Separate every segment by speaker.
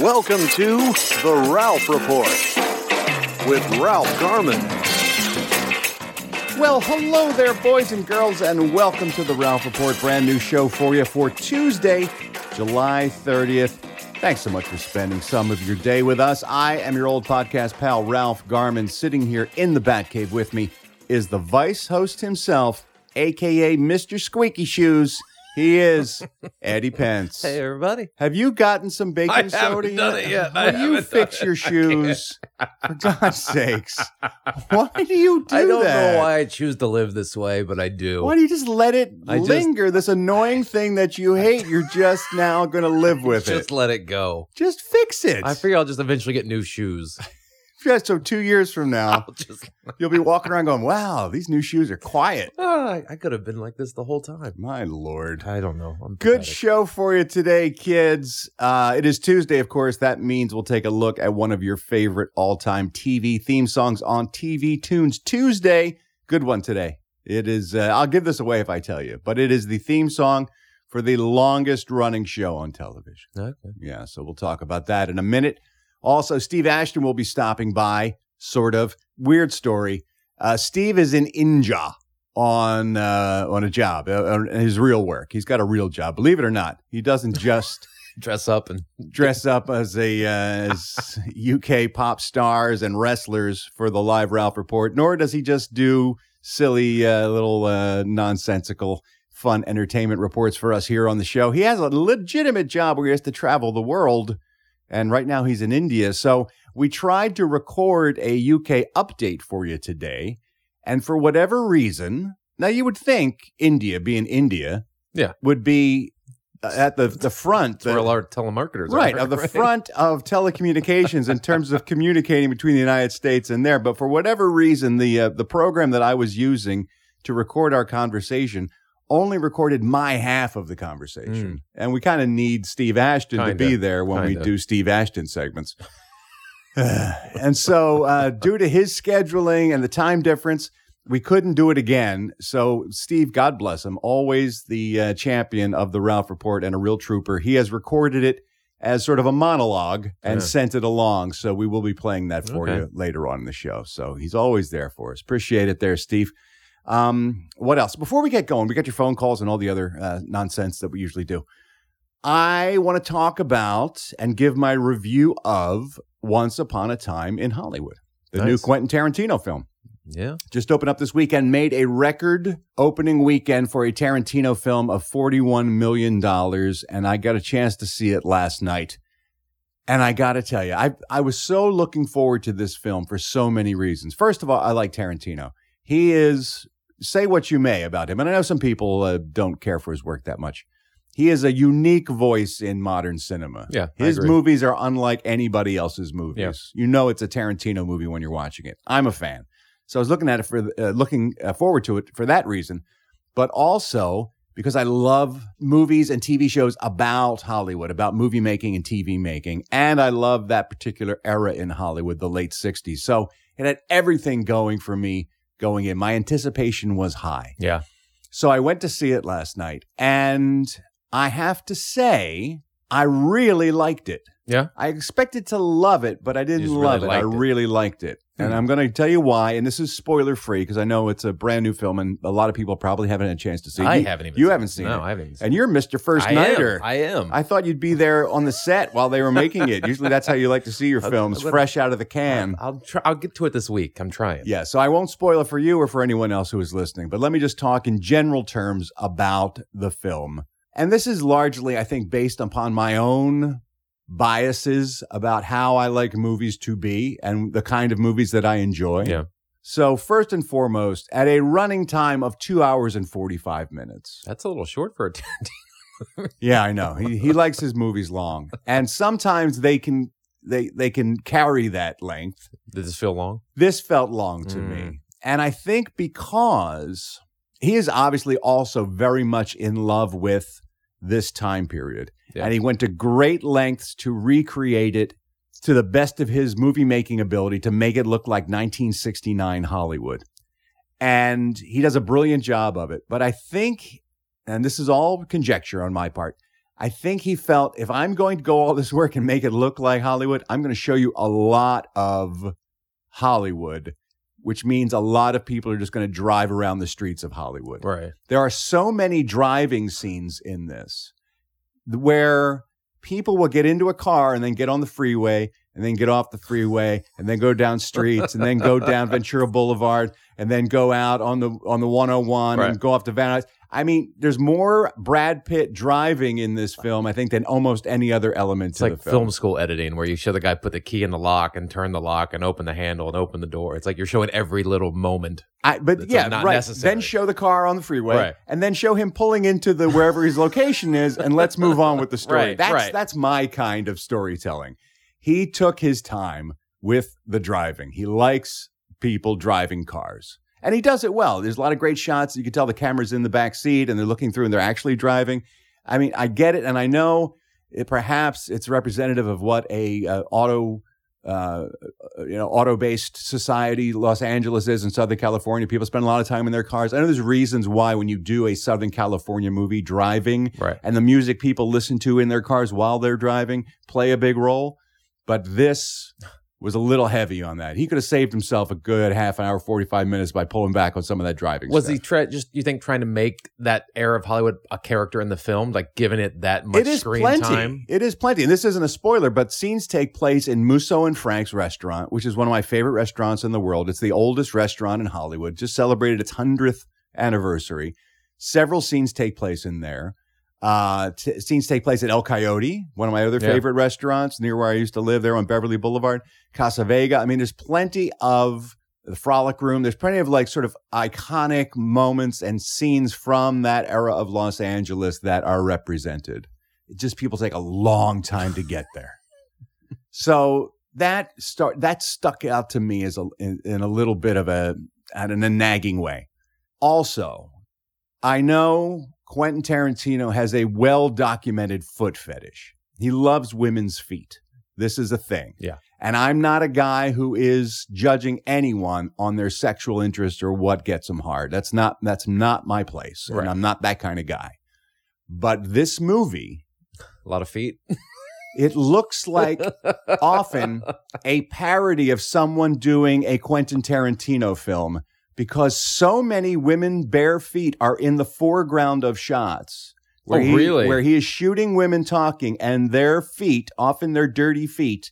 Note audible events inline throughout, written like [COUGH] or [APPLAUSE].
Speaker 1: Welcome to The Ralph Report with Ralph Garman.
Speaker 2: Well, hello there, boys and girls, and welcome to the Ralph Report, brand new show for you for Tuesday, July 30th. Thanks so much for spending some of your day with us. I am your old podcast pal, Ralph Garman. Sitting here in the Batcave with me is the Vice host himself, aka Mr. Squeaky Shoes. He is Eddie Pence.
Speaker 3: Hey, everybody.
Speaker 2: Have you gotten some baking
Speaker 3: I
Speaker 2: soda
Speaker 3: haven't done it yet. I
Speaker 2: Will you fix
Speaker 3: done
Speaker 2: your
Speaker 3: it.
Speaker 2: Shoes? For God's sakes. Why do you do that?
Speaker 3: I don't
Speaker 2: that?
Speaker 3: know why I choose to live this way, but I do.
Speaker 2: Why do you just let it
Speaker 3: I just-
Speaker 2: linger? this annoying thing that you hate, you're just now going to live with [LAUGHS]
Speaker 3: just
Speaker 2: it.
Speaker 3: Just let it go.
Speaker 2: Just fix it.
Speaker 3: I figure I'll just eventually get new shoes.
Speaker 2: Yeah, so two years from [LAUGHS] now,
Speaker 3: just.
Speaker 2: you'll be walking around going, "Wow, these new shoes are quiet." [LAUGHS]
Speaker 3: I- I could have been like this the whole time.
Speaker 2: My lord.
Speaker 3: I don't know. I'm
Speaker 2: Good
Speaker 3: pathetic.
Speaker 2: show for you today, kids. Uh, it is Tuesday, of course. That means we'll take a look at one of your favorite all-time TV theme songs on TV Tunes Tuesday. Good one today. It is. Uh, I'll give this away if I tell you, but it is the theme song for the longest-running show on television.
Speaker 3: Okay.
Speaker 2: Yeah, so we'll talk about that in a minute. Also, Steve Ashton will be stopping by, sort of. Weird story. Uh, Steve is in India on uh, on a job, uh, on his real work. He's got a real job. Believe it or not, he doesn't [LAUGHS] just
Speaker 3: Dress up and
Speaker 2: dress up as a uh, as [LAUGHS] UK pop stars and wrestlers for the live Ralph report, nor does he just do silly uh, little uh, nonsensical fun entertainment reports for us here on the show. He has a legitimate job where he has to travel the world, and right now he's in India. So we tried to record a UK update for you today, and for whatever reason, now you would think India, being India,
Speaker 3: Yeah.
Speaker 2: would be uh, at the the front.
Speaker 3: where a lot of telemarketers
Speaker 2: right
Speaker 3: are.
Speaker 2: of the
Speaker 3: right?
Speaker 2: front of telecommunications in terms of communicating between the United States and there. But for whatever reason, the uh, the program that I was using to record our conversation only recorded my half of the conversation, and we kind of need Steve Ashton to.
Speaker 3: Kinda.
Speaker 2: be there when we
Speaker 3: Kinda.
Speaker 2: do Steve Ashton segments. [SIGHS] and so, uh, due to his scheduling and the time difference, we couldn't do it again. So, Steve, God bless him, always the uh, champion of the Ralph Report and a real trooper. He has recorded it as sort of a monologue and
Speaker 3: Yeah.
Speaker 2: sent it along. So, we will be playing that for
Speaker 3: Okay.
Speaker 2: you later on in the show. So, he's always there for us. Appreciate it there, Steve. Um, what else? Before we get going, we got your phone calls and all the other uh, nonsense that we usually do. I want to talk about and give my review of Once Upon a Time in Hollywood, the new Quentin Tarantino film.
Speaker 3: Yeah.
Speaker 2: Just opened up this weekend, made a record opening weekend for a Tarantino film of $41 million. And I got a chance to see it last night. And I got to tell you, I, I was so looking forward to this film for so many reasons. First of all, I like Tarantino. He is, say what you may about him, and I know some people uh, don't care for his work that much. He is a unique voice in modern cinema.
Speaker 3: Yeah.
Speaker 2: His movies are unlike anybody else's movies. You know it's a Tarantino movie when you're watching it. I'm a fan. So I was looking at it for uh, looking uh, forward to it for that reason, but also because I love movies and TV shows about Hollywood, about movie making and TV making, and I love that particular era in Hollywood, the late 60s. So it had everything going for me going in. My anticipation was high.
Speaker 3: Yeah.
Speaker 2: So I went to see it last night, and I have to say, I really liked it.
Speaker 3: Yeah.
Speaker 2: I expected to love it, but I didn't
Speaker 3: just
Speaker 2: love it. I
Speaker 3: liked it.
Speaker 2: really liked it. And
Speaker 3: Hmm.
Speaker 2: I'm going to tell you why. And this is spoiler free because I know it's a brand new film and a lot of people probably haven't had a chance to see it.
Speaker 3: I
Speaker 2: You-
Speaker 3: haven't even
Speaker 2: You
Speaker 3: seen
Speaker 2: haven't seen it. No.
Speaker 3: I haven't seen
Speaker 2: And you're Mr. First
Speaker 3: I
Speaker 2: Nighter.
Speaker 3: Am. I am.
Speaker 2: I thought you'd be there on the set while they were making it. Usually that's how you like to see your [LAUGHS] films, fresh out of the can.
Speaker 3: I'll try. I'll get to it this week. I'm trying.
Speaker 2: Yeah, so I won't spoil it for you or for anyone else who is listening, but let me just talk in general terms about the film. And this is largely, I think, based upon my own biases about how I like movies to be and the kind of movies that I enjoy.
Speaker 3: Yeah.
Speaker 2: So, first and foremost, at a running time of two hours and 45 minutes.
Speaker 3: That's a little short for a [LAUGHS] ten.
Speaker 2: Yeah, I know. He, he likes his movies long. And sometimes they can they they can carry that length.
Speaker 3: Did this feel long?
Speaker 2: This felt long to
Speaker 3: Mm.
Speaker 2: me. And I think because he is obviously also very much in love with this time period.
Speaker 3: Yeah.
Speaker 2: And he went to great lengths to recreate it to the best of his movie making ability to make it look like 1969 Hollywood. And he does a brilliant job of it. But I think, and this is all conjecture on my part, I think he felt if I'm going to go all this work and make it look like Hollywood, I'm going to show you a lot of Hollywood, which means a lot of people are just going to drive around the streets of Hollywood.
Speaker 3: Right.
Speaker 2: There are so many driving scenes in this where people will get into a car and then get on the freeway and then get off the freeway and then go down streets and then go [LAUGHS] down Ventura Boulevard and then go out on the on the 101
Speaker 3: Right.
Speaker 2: and go off to Van Nuys. I mean, there's more Brad Pitt driving in this film, I think, than almost any other element
Speaker 3: It's like
Speaker 2: film.
Speaker 3: film school editing where you show the guy put the key in the lock and turn the lock and open the handle and open the door. It's like you're showing every little moment.
Speaker 2: I, but yeah,
Speaker 3: not
Speaker 2: right.
Speaker 3: necessary.
Speaker 2: Then show the car on the freeway,
Speaker 3: Right.
Speaker 2: and then show him pulling into the wherever his location is, and let's move on with the story. [LAUGHS]
Speaker 3: Right,
Speaker 2: that's that's my kind of storytelling. He took his time with the driving. He likes people driving cars, and he does it well. There's a lot of great shots. You can tell the camera's in the back seat, and they're looking through, and they're actually driving. I mean, I get it, and I know it, perhaps it's representative of what a uh, auto uh, you know, auto-based society Los Angeles is in Southern California. People spend a lot of time in their cars. I know there's reasons why when you do a Southern California movie, driving
Speaker 3: Right.
Speaker 2: and the music people listen to in their cars while they're driving play a big role. But this was a little heavy on that. He could have saved himself a good half an hour, 45 minutes by pulling back on some of that driving.
Speaker 3: Was
Speaker 2: stuff.
Speaker 3: he try, just you think trying to make that era of Hollywood a character in the film, like giving it that much
Speaker 2: it is
Speaker 3: screen
Speaker 2: plenty.
Speaker 3: time?
Speaker 2: It is plenty. And this isn't a spoiler, but scenes take place in Musso and Frank's restaurant, which is one of my favorite restaurants in the world. It's the oldest restaurant in Hollywood, just celebrated its 100th anniversary. Several scenes take place in there. Uh, t- scenes take place at El Coyote, one of my other
Speaker 3: Yeah.
Speaker 2: favorite restaurants near where I used to live there on Beverly Boulevard. Casa Vega. I mean, there's plenty of the Frolic Room. There's plenty of like sort of iconic moments and scenes from that era of Los Angeles that are represented. It just people take a long time to get there. [LAUGHS] so that start that stuck out to me as a in, in a little bit of a in a nagging way. Also, I know Quentin Tarantino has a well documented foot fetish. He loves women's feet. This is a thing.
Speaker 3: Yeah.
Speaker 2: And I'm not a guy who is judging anyone on their sexual interest or what gets them hard. That's not that's not my place.
Speaker 3: Right.
Speaker 2: And I'm not that kind of guy. But this movie,
Speaker 3: A lot of feet. [LAUGHS]
Speaker 2: it looks like often [LAUGHS] a parody of someone doing a Quentin Tarantino film because so many women bare feet are in the foreground of shots. Where
Speaker 3: Oh,
Speaker 2: he,
Speaker 3: really?
Speaker 2: Where he is shooting women talking, and their feet, often their dirty feet,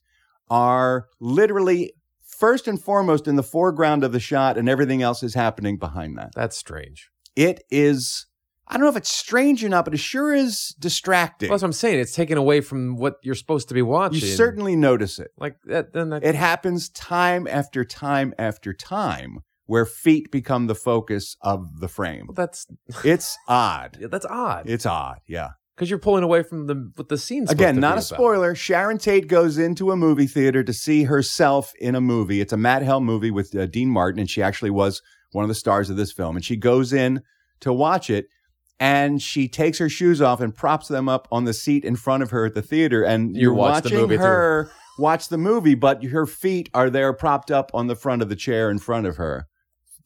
Speaker 2: are literally first and foremost in the foreground of the shot, and everything else is happening behind that.
Speaker 3: That's strange.
Speaker 2: It is, I don't know if it's strange or not, but it sure is distracting.
Speaker 3: Well, that's what I'm saying. It's taken away from what you're supposed to be watching.
Speaker 2: you certainly notice it.
Speaker 3: like that. Then that,
Speaker 2: It happens time after time after time where feet become the focus of the frame.
Speaker 3: well, that's [LAUGHS]
Speaker 2: It's odd.
Speaker 3: that's odd
Speaker 2: It's odd. Yeah.
Speaker 3: because you're pulling away from the what the scene's
Speaker 2: Again, not a
Speaker 3: about.
Speaker 2: spoiler. Sharon Tate goes into a movie theater to see herself in a movie. It's a Matt Helm movie with uh, Dean Martin, and she actually was one of the stars of this film. And she goes in to watch it, and she takes her shoes off and props them up on the seat in front of her at the theater. And
Speaker 3: You
Speaker 2: you're
Speaker 3: watch the
Speaker 2: watching
Speaker 3: movie through.
Speaker 2: her watch the movie, but her feet are there propped up on the front of the chair in front of her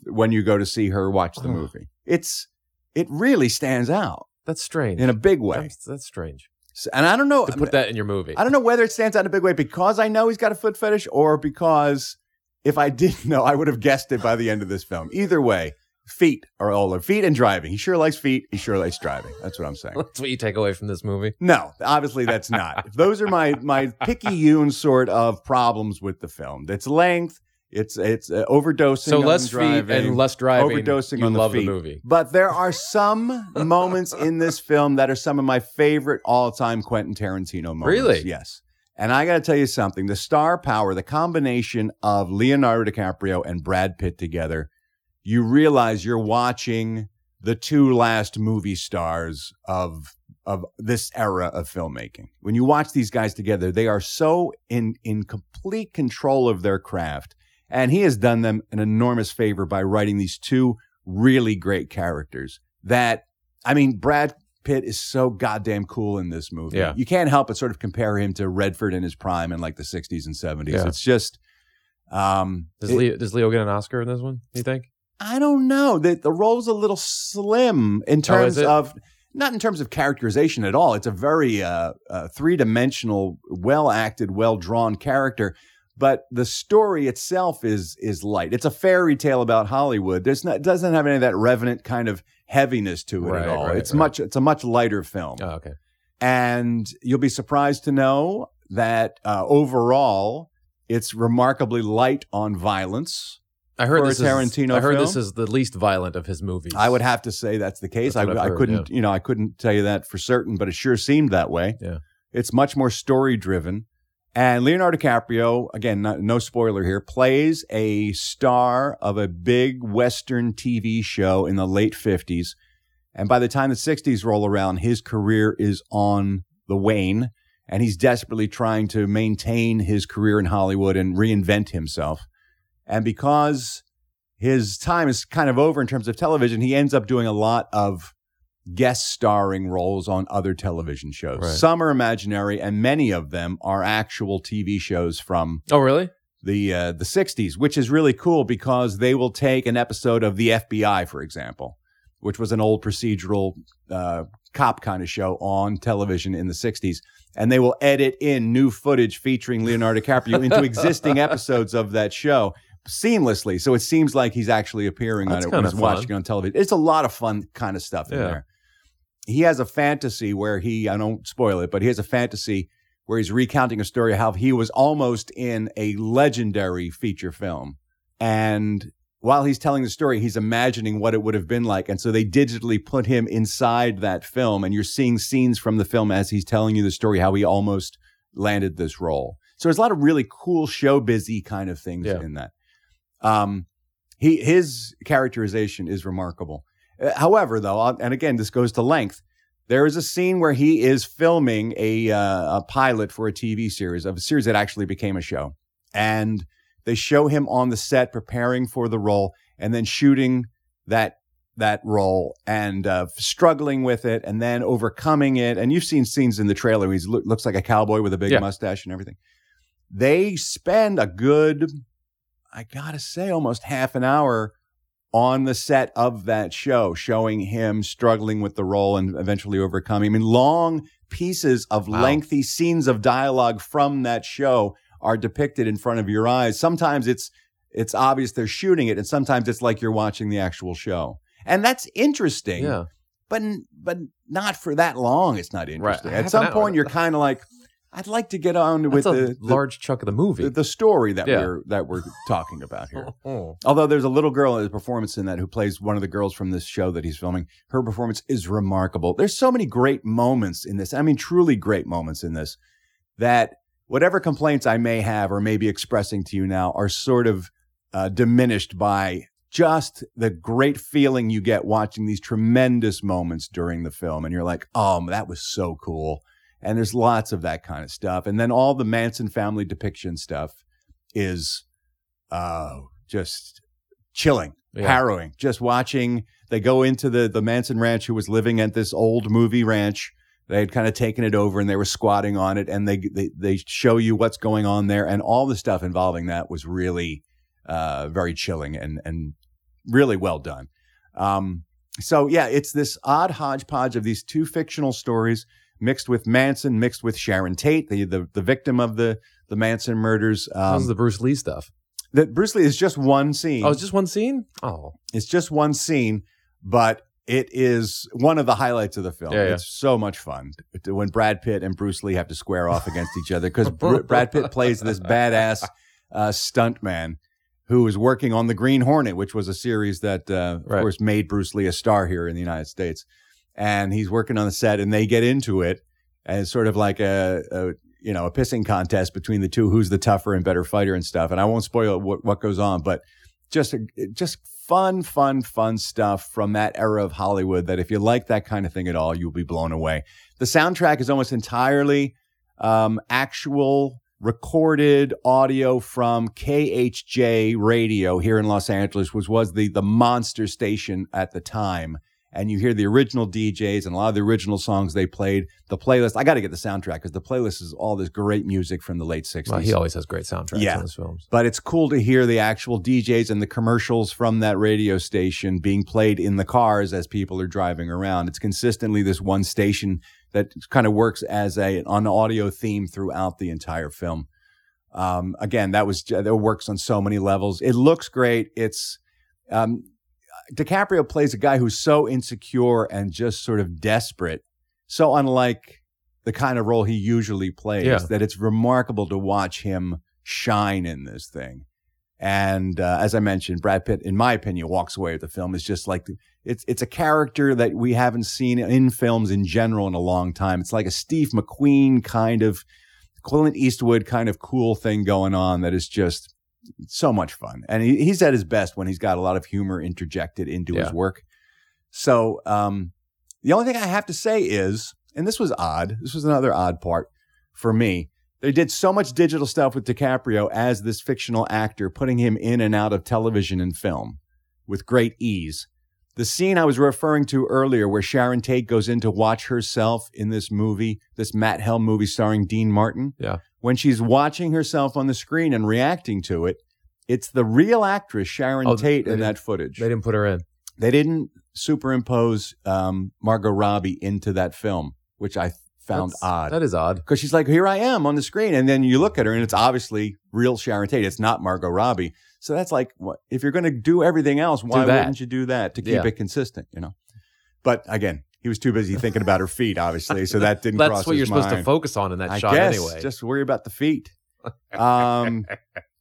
Speaker 2: when you go to see her watch the movie. It's it really stands out
Speaker 3: That's strange.
Speaker 2: in a big way.
Speaker 3: That's, that's strange
Speaker 2: S- And I don't know.
Speaker 3: to put that in your movie.
Speaker 2: I don't know whether it stands out in a big way because I know he's got a foot fetish or because if I [LAUGHS] didn't know, I would have guessed it by the end of this film. Either way, feet are all over. Feet and driving. He sure likes feet. He sure likes driving. That's what I'm saying.
Speaker 3: That's what you take away from this movie.
Speaker 2: No, obviously that's not. Those are my my [LAUGHS] picayune sort of problems with the film. It's length. It's it's uh, overdosing.
Speaker 3: So
Speaker 2: on
Speaker 3: less feet and less driving.
Speaker 2: overdosing
Speaker 3: you
Speaker 2: on the
Speaker 3: love
Speaker 2: feet.
Speaker 3: the movie.
Speaker 2: But there are some [LAUGHS] moments in this film that are some of my favorite all-time Quentin Tarantino moments.
Speaker 3: Really?
Speaker 2: Yes. And I got to tell you something. The star power, the combination of Leonardo DiCaprio and Brad Pitt together, you realize you're watching the two last movie stars of of this era of filmmaking. When you watch these guys together, they are so in in complete control of their craft, and he has done them an enormous favor by writing these two really great characters. That I mean, Brad Pitt is so goddamn cool in this movie.
Speaker 3: Yeah.
Speaker 2: You can't help but sort of compare him to Redford in his prime in like the 60s and 70s.
Speaker 3: Yeah.
Speaker 2: It's just um
Speaker 3: Does
Speaker 2: it-
Speaker 3: Leo does Leo get an Oscar in this one? You think?
Speaker 2: I don't know. The the role's a little slim in terms
Speaker 3: Oh,
Speaker 2: of not in terms of characterization at all. It's a very uh, uh, three dimensional, well acted, well drawn character. But the story itself is is light. It's a fairy tale about Hollywood. There's not it doesn't have any of that revenant kind of heaviness to it
Speaker 3: Right,
Speaker 2: at all.
Speaker 3: right,
Speaker 2: it's
Speaker 3: right.
Speaker 2: much it's a much lighter film.
Speaker 3: Oh, okay.
Speaker 2: And you'll be surprised to know that uh, overall, it's remarkably light on violence.
Speaker 3: I heard this
Speaker 2: Tarantino
Speaker 3: is, I heard this is the least violent of his movies.
Speaker 2: I would have to say that's the case.
Speaker 3: That's
Speaker 2: I,
Speaker 3: I've heard,
Speaker 2: couldn't, you know, I couldn't tell you that for certain, but it sure seemed that way.
Speaker 3: Yeah.
Speaker 2: It's much more story driven. And Leonardo DiCaprio, again, not, no spoiler here, plays a star of a big Western TV show in the late 50s. And by the time the 60s roll around, his career is on the wane. And he's desperately trying to maintain his career in Hollywood and reinvent himself. And because his time is kind of over in terms of television, he ends up doing a lot of guest starring roles on other television shows.
Speaker 3: Right.
Speaker 2: Some are imaginary, and many of them are actual TV shows from
Speaker 3: Oh, really?
Speaker 2: the uh, the 60s, which is really cool because they will take an episode of the FBI, for example, which was an old procedural uh, cop kind of show on television in the 60s, and they will edit in new footage featuring Leonardo DiCaprio into existing [LAUGHS] episodes of that show seamlessly. So it seems like he's actually appearing
Speaker 3: That's
Speaker 2: on it when he's
Speaker 3: fun.
Speaker 2: watching on television. It's a lot of fun kind of stuff in there. He has a fantasy where he, I don't spoil it, but he has a fantasy where he's recounting a story of how he was almost in a legendary feature film. And while he's telling the story, he's imagining what it would have been like. And so they digitally put him inside that film, and you're seeing scenes from the film as he's telling you the story, how he almost landed this role. So there's a lot of really cool show busy kind of things
Speaker 3: Yeah.
Speaker 2: in that. Um, he his characterization is remarkable. Uh, however, though, and again, this goes to length. There is a scene where he is filming a uh, a pilot for a TV series of a series that actually became a show, and they show him on the set preparing for the role, and then shooting that that role and uh, struggling with it, and then overcoming it. And you've seen scenes in the trailer. He look, looks like a cowboy with a big
Speaker 3: Yeah.
Speaker 2: mustache and everything. They spend a good, I gotta say, almost half an hour on the set of that show, showing him struggling with the role and eventually overcoming. I mean, long pieces of
Speaker 3: Wow.
Speaker 2: lengthy scenes of dialogue from that show are depicted in front of your eyes. Sometimes it's it's obvious they're shooting it, and sometimes it's like you're watching the actual show. And that's interesting,
Speaker 3: Yeah.
Speaker 2: but but not for that long. It's not interesting.
Speaker 3: Half
Speaker 2: At some point, you're kind of like, I'd like to get on with
Speaker 3: That's a
Speaker 2: the, the
Speaker 3: large chunk of the movie.
Speaker 2: the, the story that
Speaker 3: Yeah.
Speaker 2: we're that we're talking about here. [LAUGHS]
Speaker 3: Oh.
Speaker 2: Although there's a little girl in the performance in that who plays one of the girls from this show that he's filming. Her performance is remarkable. There's so many great moments in this. I mean, truly great moments in this that whatever complaints I may have or may be expressing to you now are sort of uh, diminished by just the great feeling you get watching these tremendous moments during the film. And you're like, oh, that was so cool. And there's lots of that kind of stuff. And then all the Manson family depiction stuff is uh, just chilling,
Speaker 3: Yeah.
Speaker 2: harrowing. Just watching, they go into the, the Manson ranch who was living at this old movie ranch. They had kind of taken it over and they were squatting on it and they, they, they show you what's going on there. And all the stuff involving that was really uh, very chilling and, and really well done. Um, so yeah, it's this odd hodgepodge of these two fictional stories mixed with Manson, mixed with Sharon Tate, the the, the victim of the the Manson murders.
Speaker 3: How's
Speaker 2: Um,
Speaker 3: the Bruce Lee stuff?
Speaker 2: that Bruce Lee is just one scene.
Speaker 3: Oh, it's just one scene? Oh.
Speaker 2: It's just one scene, but it is one of the highlights of the film.
Speaker 3: Yeah, yeah.
Speaker 2: It's so much fun when Brad Pitt and Bruce Lee have to square off against each other because [LAUGHS] Brad Pitt plays this badass uh, stuntman who is working on the Green Hornet, which was a series that, uh, of
Speaker 3: Right.
Speaker 2: course, made Bruce Lee a star here in the United States. And he's working on the set, and they get into it as sort of like a, a you know a pissing contest between the two, who's the tougher and better fighter and stuff. And I won't spoil what, what goes on, but just a, just fun, fun, fun stuff from that era of Hollywood. That if you like that kind of thing at all, you'll be blown away. The soundtrack is almost entirely um, actual recorded audio from KHJ radio here in Los Angeles, which was the the monster station at the time. And you hear the original DJs and a lot of the original songs they played. The playlist, I got to get the soundtrack because the playlist is all this great music from the late 60s.
Speaker 3: Well, he always has great soundtracks
Speaker 2: Yeah.
Speaker 3: in his films.
Speaker 2: but it's cool to hear the actual DJs and the commercials from that radio station being played in the cars as people are driving around. It's consistently this one station that kind of works as a an audio theme throughout the entire film. Um, again, that was that works on so many levels. It looks great. It's um, DiCaprio plays a guy who's so insecure and just sort of desperate, so unlike the kind of role he usually plays
Speaker 3: Yeah.
Speaker 2: that it's remarkable to watch him shine in this thing. And uh, as I mentioned, Brad Pitt, in my opinion, walks away with the film. It's just like it's it's a character that we haven't seen in films in general in a long time. It's like a Steve McQueen kind of Clint Eastwood kind of cool thing going on that is just so much fun. And he, he's at his best when he's got a lot of humor interjected into his work. So um, the only thing I have to say is, and this was odd. This was another odd part for me. They did so much digital stuff with DiCaprio as this fictional actor, putting him in and out of television and film with great ease. The scene I was referring to earlier, where Sharon Tate goes in to watch herself in this movie, this Matt Helm movie starring Dean Martin.
Speaker 3: Yeah.
Speaker 2: When she's watching herself on the screen and reacting to it, it's the real actress Sharon
Speaker 3: Oh,
Speaker 2: Tate in that footage.
Speaker 3: They didn't put her in.
Speaker 2: They didn't superimpose um, Margot Robbie into that film, which I found
Speaker 3: That's-
Speaker 2: odd
Speaker 3: That is odd.
Speaker 2: because she's like, here I am on the screen. And then you look at her and it's obviously real Sharon Tate. It's not Margot Robbie. So that's like, what, if you're going to do everything else, why wouldn't you do that to keep
Speaker 3: Yeah.
Speaker 2: it consistent, you know? But again, he was too busy thinking about her feet, obviously. So that didn't [LAUGHS] cross.
Speaker 3: That's
Speaker 2: what
Speaker 3: you're supposed to focus on in that
Speaker 2: I
Speaker 3: shot
Speaker 2: guess,
Speaker 3: anyway.
Speaker 2: Just worry about the feet. [LAUGHS] Um,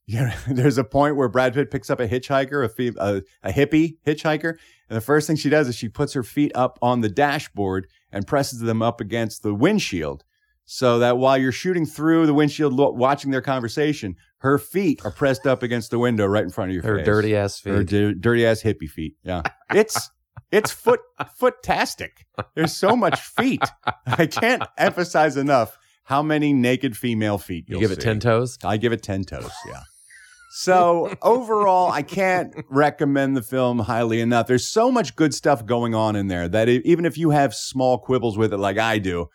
Speaker 2: yeah, [LAUGHS] there's a point where Brad Pitt picks up a hitchhiker, a, fe- a, a hippie hitchhiker, and the first thing she does is she puts her feet up on the dashboard and presses them up against the windshield, so that while you're shooting through the windshield, lo- watching their conversation, her feet are pressed up against the window right in front of your face.
Speaker 3: her
Speaker 2: face.
Speaker 3: dirty ass feet.
Speaker 2: her di- dirty ass hippie feet. Yeah, it's. It's foot foot-tastic. There's so much feet. I can't emphasize enough how many naked female feet
Speaker 3: you give it 10 toes?
Speaker 2: I give it 10 toes. Yeah. So overall, I can't recommend the film highly enough. There's so much good stuff going on in there that even if you have small quibbles with it, like I do,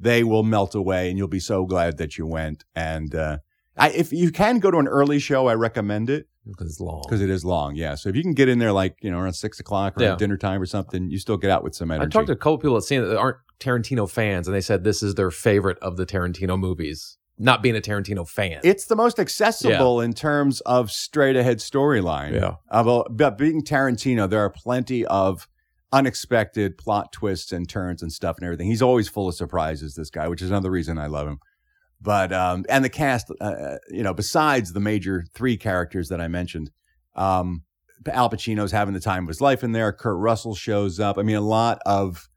Speaker 2: they will melt away, and you'll be so glad that you went. And uh, I, if you can go to an early show, I recommend it
Speaker 3: Because it's long.
Speaker 2: because it is long. Yeah. So if you can get in there like you know around six o'clock or
Speaker 3: Yeah.
Speaker 2: dinner time or something, you still get out with some energy.
Speaker 3: I talked to a couple people that seen it that aren't Tarantino fans, and they said this is their favorite of the Tarantino movies. Not being a Tarantino fan.
Speaker 2: it's the most accessible in terms of straight ahead storyline.
Speaker 3: Yeah.
Speaker 2: About, but being Tarantino, there are plenty of unexpected plot twists and turns and stuff and everything. He's always full of surprises, this guy, which is another reason I love him. But, um, and the cast, uh, you know, besides the major three characters that I mentioned, um, Al Pacino's having the time of his life in there. Kurt Russell shows up. I mean, a lot of,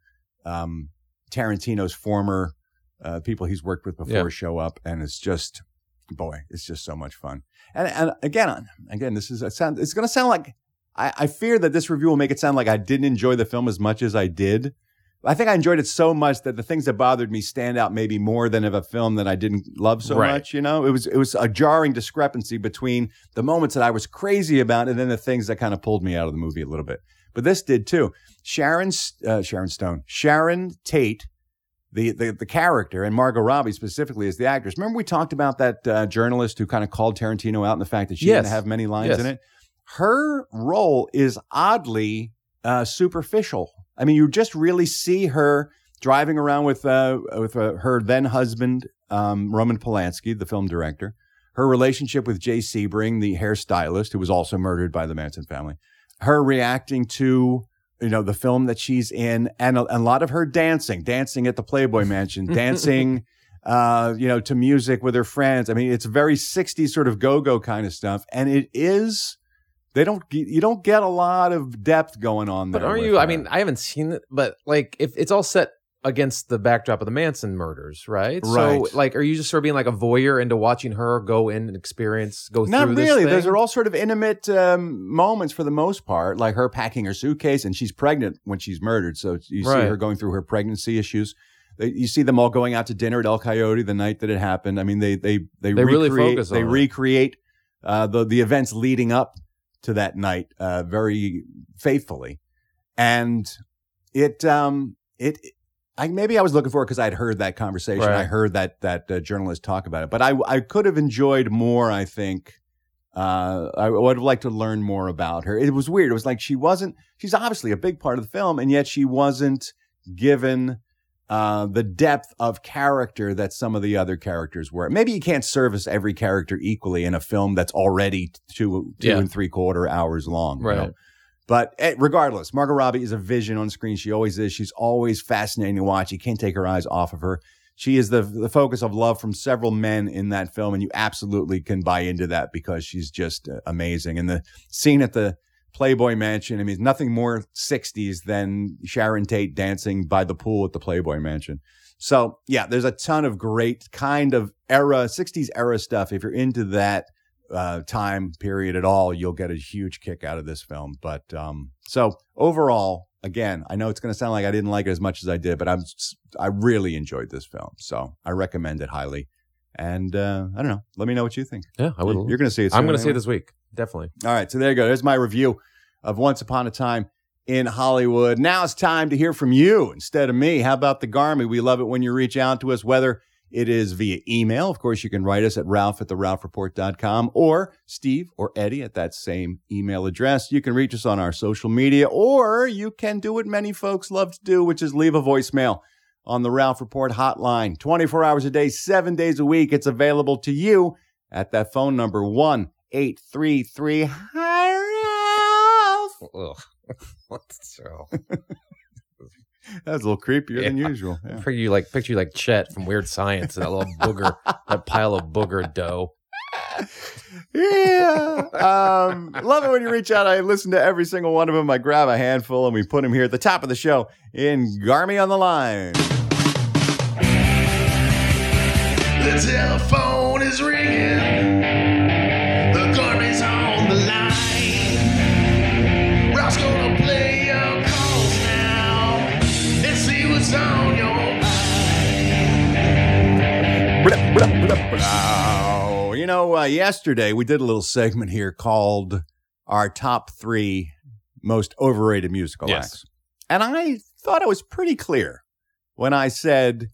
Speaker 2: um, Tarantino's former, uh, people he's worked with before
Speaker 3: Yeah.
Speaker 2: show up. And it's just, boy, it's just so much fun. And, and again, again, this is a sound. It's going to sound like I, I fear that this review will make it sound like I didn't enjoy the film as much as I did. I think I enjoyed it so much that the things that bothered me stand out maybe more than of a film that I didn't love so
Speaker 3: Right.
Speaker 2: much. You know, it was it was a jarring discrepancy between the moments that I was crazy about and then the things that kind of pulled me out of the movie a little bit. But this did too. Sharon uh, Sharon Stone, Sharon Tate, the, the the character, and Margot Robbie specifically as the actress. Remember we talked about that uh, journalist who kind of called Tarantino out and the fact that she
Speaker 3: Yes.
Speaker 2: didn't have many lines
Speaker 3: Yes.
Speaker 2: in it. Her role is oddly uh, superficial. I mean, you just really see her driving around with uh, with uh, her then husband um, Roman Polanski, the film director. Her relationship with Jay Sebring, the hairstylist, who was also murdered by the Manson family. Her reacting to you know the film that she's in, and a, a lot of her dancing, dancing at the Playboy Mansion, [LAUGHS] dancing. Uh, you know, to music with her friends. I mean, it's very 60s sort of go-go kind of stuff. And it is, they don't, get- you don't get a lot of depth going on there.
Speaker 3: But
Speaker 2: with
Speaker 3: you? I mean, I haven't seen it, but like, if it's all set against the backdrop of the Manson murders, right?
Speaker 2: Right.
Speaker 3: So, like, are you just sort of being like a voyeur into watching her go in and experience, go
Speaker 2: Not
Speaker 3: through Not
Speaker 2: really. Those are all sort of intimate um, moments for the most part, like her packing her suitcase, and she's pregnant when she's murdered. So you see her going through her pregnancy issues. You see them all going out to dinner at El Coyote the night that it happened. I mean, they they they,
Speaker 3: They really
Speaker 2: recreate-
Speaker 3: focus
Speaker 2: They
Speaker 3: it.
Speaker 2: recreate uh, the the events leading up to that night uh, very faithfully, and it um it. I, maybe I was looking for it because I'd heard that conversation.
Speaker 3: Right.
Speaker 2: I heard that that uh, journalist talk about it, but I I could have enjoyed more. I think uh, I would have liked to learn more about her. It was weird. It was like she wasn't. She's obviously a big part of the film, and yet she wasn't given uh, the depth of character that some of the other characters were. Maybe you can't service every character equally in a film that's already two two
Speaker 3: Yeah.
Speaker 2: and three quarter hours long. you
Speaker 3: Right.
Speaker 2: know? But eh, regardless, Margot Robbie is a vision on screen. She always is. She's always fascinating to watch. You can't take her eyes off of her. She is the the focus of love from several men in that film, and you absolutely can buy into that because she's just uh, amazing. And the scene at the Playboy Mansion, I mean, nothing more 60s than Sharon Tate dancing by the pool at the Playboy Mansion. So, yeah, there's a ton of great kind of era, 60s era stuff. If you're into that uh, time period at all, you'll get a huge kick out of this film. But um, so overall, again, I know it's going to sound like I didn't like it as much as I did, but I'm I really enjoyed this film, so I recommend it highly. And uh, I don't know. Let me know what you think.
Speaker 3: Yeah, I would.
Speaker 2: You're going to see it.
Speaker 3: I'm going to see it this week. Definitely.
Speaker 2: All right, so there you go. There's my review of Once Upon a Time in Hollywood. Now it's time to hear from you instead of me. How about the Garmy? We love it when you reach out to us, whether it is via email. Of course, you can write us at ralph at the ralphreport.com or Steve or Eddie at that same email address. You can reach us on our social media, or you can do what many folks love to do, which is leave a voicemail on the Ralph Report hotline. 24 hours a day, seven days a week. It's available to you at that phone number 1 833 Hi Ralph. [LAUGHS]
Speaker 3: What's [LAUGHS] so?
Speaker 2: That's a little creepier than usual. Yeah.
Speaker 3: Picture you like picture you like Chet from Weird Science and that little booger, [LAUGHS] that pile of booger dough.
Speaker 2: yeah. Um, love it when you reach out. I listen to every single one of them. I grab a handful and we put them here at the top of the show in Garmy on the line.
Speaker 4: The telephone is ringing.
Speaker 2: Know, uh, yesterday we did a little segment here called our top three most overrated musical
Speaker 3: Yes.
Speaker 2: acts. And I thought I was pretty clear when I said,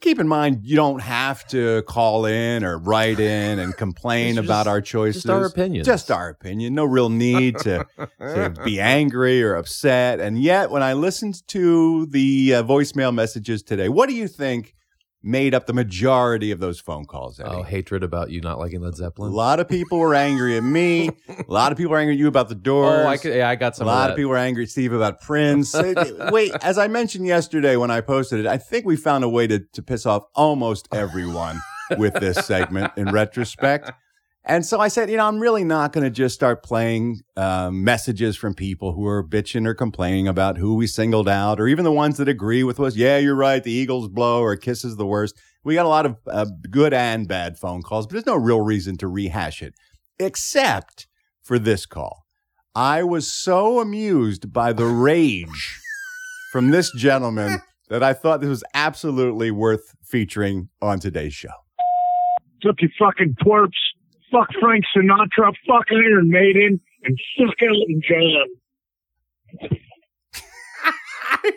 Speaker 2: keep in mind, you don't have to call in or write in and complain
Speaker 3: just-
Speaker 2: about our choices.
Speaker 3: Just our opinions.
Speaker 2: Just our opinion. No real need to, to [LAUGHS] be angry or upset. And yet, when I listened to the uh, voicemail messages today, what do you think made up the majority of those phone calls? Eddie?
Speaker 3: Oh, hatred about you not liking Led Zeppelin.
Speaker 2: a lot of people were angry at me. A lot of people were angry at you about the doors.
Speaker 3: Oh, I could, yeah, I got
Speaker 2: a lot
Speaker 3: of,
Speaker 2: of people were angry at Steve about Prince. [LAUGHS] Wait, as I mentioned yesterday when I posted it, I think we found a way to, to piss off almost everyone with this segment in retrospect. And so I said, you know, I'm really not going to just start playing um, messages from people who are bitching or complaining about who we singled out, or even the ones that agree with us. Yeah, you're right. The Eagles blow, or Kiss is the worst. We got a lot of uh, good and bad phone calls, but there's no real reason to rehash it, except for this call. I was so amused by the rage from this gentleman [LAUGHS] that I thought this was absolutely worth featuring on today's show.
Speaker 5: Fuck you fucking twerps. Fuck Frank Sinatra. Fuck Iron Maiden. And fuck Elton John. [LAUGHS]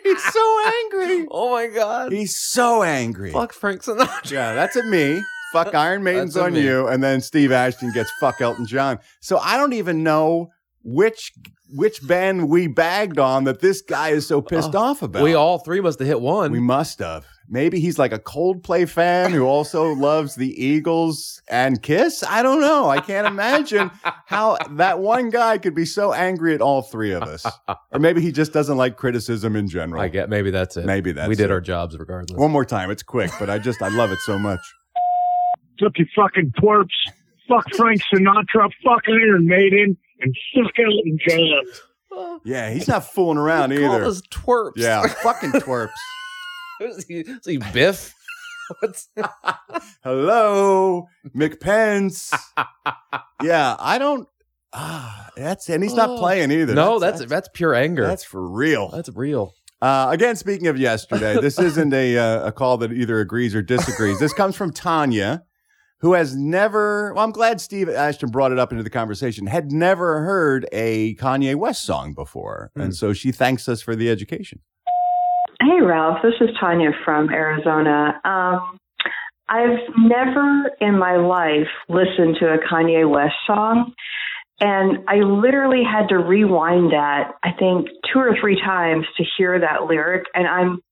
Speaker 2: He's so angry.
Speaker 3: Oh my god!
Speaker 2: He's so angry.
Speaker 3: Fuck Frank Sinatra.
Speaker 2: Yeah, that's at me. Fuck Iron Maiden's on
Speaker 3: me.
Speaker 2: you, and then Steve Ashton gets fuck Elton John. So I don't even know which which band we bagged on that this guy is so pissed
Speaker 3: Oh,
Speaker 2: off about.
Speaker 3: We all three must have hit one.
Speaker 2: We must have. Maybe he's like a Coldplay fan who also [LAUGHS] loves the Eagles and Kiss. I don't know. I can't imagine how that one guy could be so angry at all three of us. Or maybe he just doesn't like criticism in general.
Speaker 3: I get maybe that's it.
Speaker 2: Maybe that's it.
Speaker 3: we did
Speaker 2: it.
Speaker 3: our jobs regardless.
Speaker 2: One more time. It's quick, but I just I love it so much.
Speaker 5: Fuck you fucking twerps. Fuck Frank Sinatra. Fuck Iron Maiden. And fuck Elton John. [LAUGHS]
Speaker 2: Yeah, he's not fooling around
Speaker 3: Call
Speaker 2: either.
Speaker 3: us twerps.
Speaker 2: Yeah, [LAUGHS] fucking twerps. [LAUGHS]
Speaker 3: is, he, is he Biff? [LAUGHS] What's [LAUGHS]
Speaker 2: Hello, McPence. yeah, I don't. Ah, that's and he's not
Speaker 3: Oh.
Speaker 2: playing either.
Speaker 3: no? That's, that's pure anger.
Speaker 2: that's for real.
Speaker 3: that's real.
Speaker 2: Uh, again, speaking of yesterday, this isn't a uh, a call that either agrees or disagrees. This comes from Tanya, who has never. Well, I'm glad Steve Ashton brought it up into the conversation. Had never heard a Kanye West song before, and so she thanks us for the education.
Speaker 6: Hey, Ralph. This is Tanya from Arizona. Um, I've never in my life listened to a Kanye West song. And I literally had to rewind that, I think, two or three times to hear that lyric. And I'm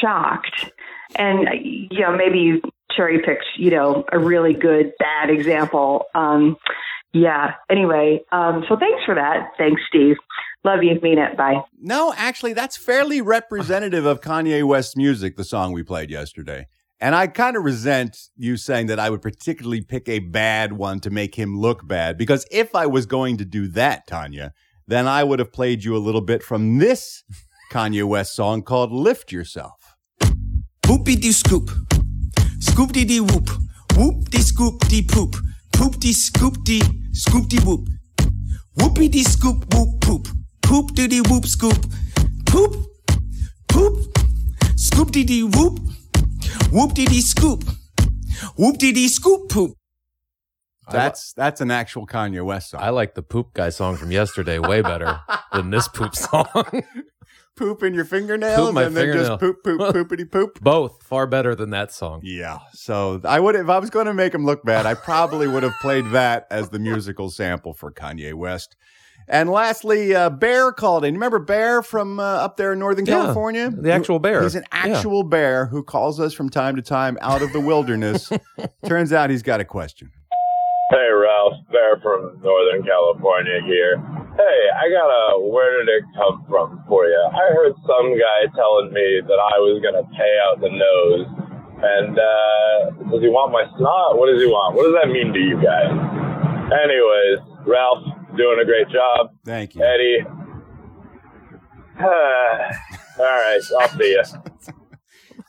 Speaker 6: shocked. And, you know, maybe you cherry picked, you know, a really good, bad example. Um, yeah. Anyway, um, so thanks for that. Thanks, Steve. Love you. Mean it. Bye.
Speaker 2: No, actually, that's fairly representative of Kanye West's music, the song we played yesterday. And I kind of resent you saying that I would particularly pick a bad one to make him look bad, because if I was going to do that, Tanya, then I would have played you a little bit from this Kanye West song called Lift Yourself.
Speaker 7: Whoopie dee scoop. Scoop dee dee whoop. Whoop dee scoop dee poop. Poop dee scoop dee scoop dee whoop. Whoopie dee scoop whoop poop. Poop dee dee whoop scoop. Poop. Poop. Scoop dee dee whoop. Whoop dee dee scoop. Whoop dee dee scoop poop.
Speaker 2: That's that's an actual Kanye West song.
Speaker 3: I like the poop guy song from yesterday way better [LAUGHS] than this poop song. [LAUGHS]
Speaker 2: poop in your fingernails
Speaker 3: Poop my
Speaker 2: and then
Speaker 3: fingernail.
Speaker 2: just poop, poop, poopity poop. [LAUGHS]
Speaker 3: Both far better than that song.
Speaker 2: Yeah. So I would, if I was going to make him look bad, I probably would have played that as the musical sample for Kanye West. And lastly, uh, Bear called in. Remember Bear from uh, up there in Northern
Speaker 3: Yeah,
Speaker 2: California?
Speaker 3: the actual bear.
Speaker 2: He's an
Speaker 3: Yeah.
Speaker 2: actual bear who calls us from time to time out of the wilderness. [LAUGHS] Turns out he's got a question.
Speaker 8: Hey, Ralph, Bear from Northern California here. Hey, I got a where did it come from for you? I heard some guy telling me that I was going to pay out the nose. And uh, does he want my snot? What does he want? What does that mean to you guys? Anyways, Ralph, doing a great job.
Speaker 2: Thank you.
Speaker 8: Eddie. [SIGHS] All right, I'll see you.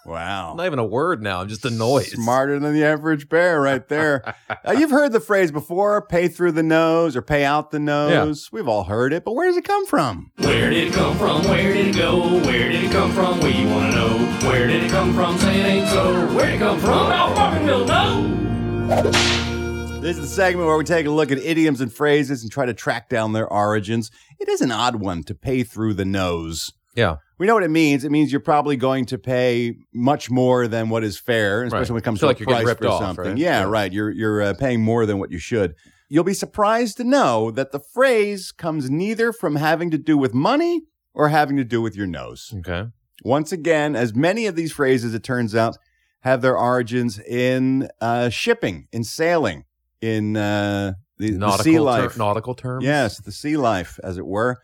Speaker 2: Wow.
Speaker 3: Not even a word now. I'm just a noise.
Speaker 2: Smarter than the average bear, right there. [LAUGHS] uh, you've heard the phrase before pay through the nose or pay out the nose. Yeah. We've all heard it, but where does it come from?
Speaker 4: Where did it come from? Where did it go? Where did it come from? We wanna know. Where did it come from? Say it ain't so. Where did it come from? I fucking will know.
Speaker 2: This is the segment where we take a look at idioms and phrases and try to track down their origins. It is an odd one to pay through the nose.
Speaker 3: Yeah.
Speaker 2: We know what it means. It means you're probably going to pay much more than what is fair, especially when it comes
Speaker 3: Feel
Speaker 2: to
Speaker 3: like
Speaker 2: a
Speaker 3: you're getting
Speaker 2: price
Speaker 3: ripped
Speaker 2: for
Speaker 3: off,
Speaker 2: something.
Speaker 3: right?
Speaker 2: Yeah,
Speaker 3: Yeah.
Speaker 2: right. You're you're uh, paying more than what you should. You'll be surprised to know that the phrase comes neither from having to do with money or having to do with your nose.
Speaker 3: Okay.
Speaker 2: Once again, as many of these phrases, it turns out, have their origins in uh, shipping, in sailing, in uh, the, the
Speaker 3: Nautical,
Speaker 2: sea
Speaker 3: ter- nautical terms.
Speaker 2: Yes, the sea life, as it were.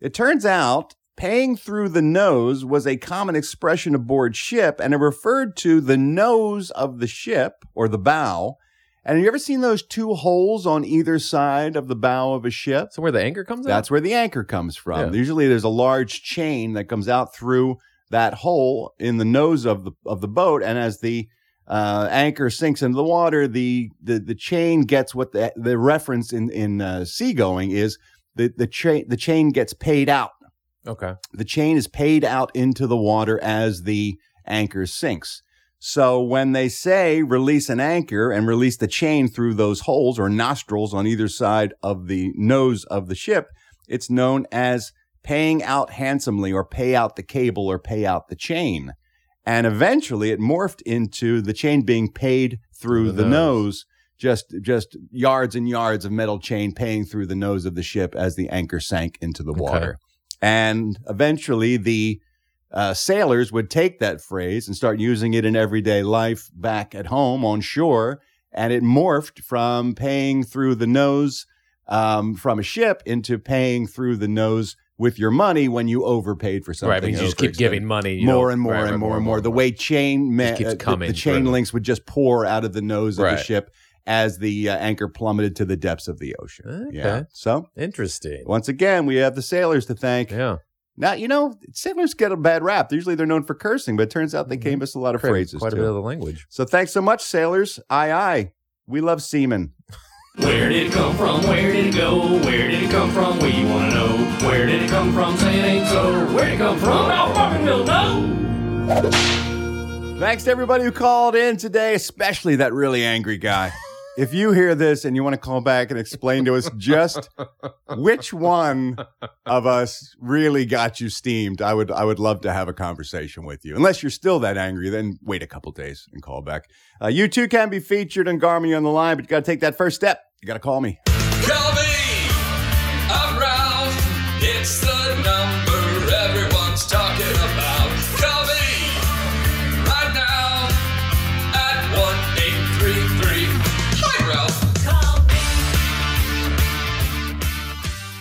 Speaker 2: It turns out paying through the nose was a common expression aboard ship, and it referred to the nose of the ship or the bow. And have you ever seen those two holes on either side of the bow of a ship?
Speaker 3: So where the anchor comes out?
Speaker 2: That's where the anchor comes from.
Speaker 3: Yeah.
Speaker 2: Usually there's a large chain that comes out through that hole in the nose of the of the boat, and as the uh, anchor sinks into the water, the the, the chain gets what the the reference in in uh, seagoing is the the chain the chain gets paid out.
Speaker 3: Okay.
Speaker 2: The chain is paid out into the water as the anchor sinks. So when they say release an anchor and release the chain through those holes or nostrils on either side of the nose of the ship, it's known as paying out handsomely or pay out the cable or pay out the chain. And eventually it morphed into the chain being paid through
Speaker 3: the
Speaker 2: the,
Speaker 3: nose.
Speaker 2: nose. Just, just yards and yards of metal chain paying through the nose of the ship as the anchor sank into the
Speaker 3: Okay.
Speaker 2: water. And eventually the uh, sailors would take that phrase and start using it in everyday life back at home on shore. And it morphed from paying through the nose um, from a ship into paying through the nose with your money when you overpaid for something.
Speaker 3: Right. Mean, you just keep giving money. you
Speaker 2: more
Speaker 3: know,
Speaker 2: and more
Speaker 3: right,
Speaker 2: and
Speaker 3: right,
Speaker 2: more and more. The way chain ma-
Speaker 3: keeps
Speaker 2: uh, the-
Speaker 3: coming
Speaker 2: the, chain
Speaker 3: further.
Speaker 2: links would just pour out of the nose of the ship as the uh, anchor plummeted to the depths of the ocean.
Speaker 3: Okay.
Speaker 2: Yeah. So
Speaker 3: Interesting.
Speaker 2: once again, we have the sailors to thank.
Speaker 3: Yeah.
Speaker 2: Now, you know, sailors get a bad rap. Usually they're known for cursing, but it turns out they gave us a lot of phrases
Speaker 3: Quite a bit of the language.
Speaker 2: So thanks so much, sailors. Aye, aye. We love seamen.
Speaker 4: Where did it come from? Where did it go? Where did it come from? We wanna know. Where did it come from? Say it ain't so. Where Where'd it come from? Ralph Barkerville, no!
Speaker 2: Thanks to everybody who called in today, especially that really angry guy. If you hear this and you want to call back and explain to us just [LAUGHS] which one of us really got you steamed, I would I would love to have a conversation with you. Unless you're still that angry, then wait a couple days and call back. Uh, you too can be featured on Garmin on the line, but you got to take that first step. You got to call me.
Speaker 9: Call me.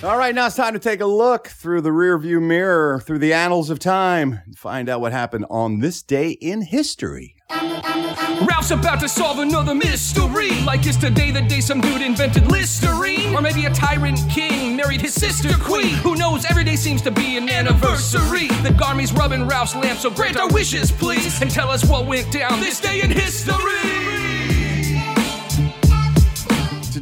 Speaker 2: All right, now it's time to take a look through the rearview mirror, through the annals of time, and find out what happened on this day in history.
Speaker 10: Ralph's about to solve another mystery. Like is today the day some dude invented Listerine? Or maybe a tyrant king married his sister queen. Who knows, every day seems to be an anniversary. The Garmy's rubbing Ralph's lamp, so grant our wishes, please. And tell us what went down this day in history.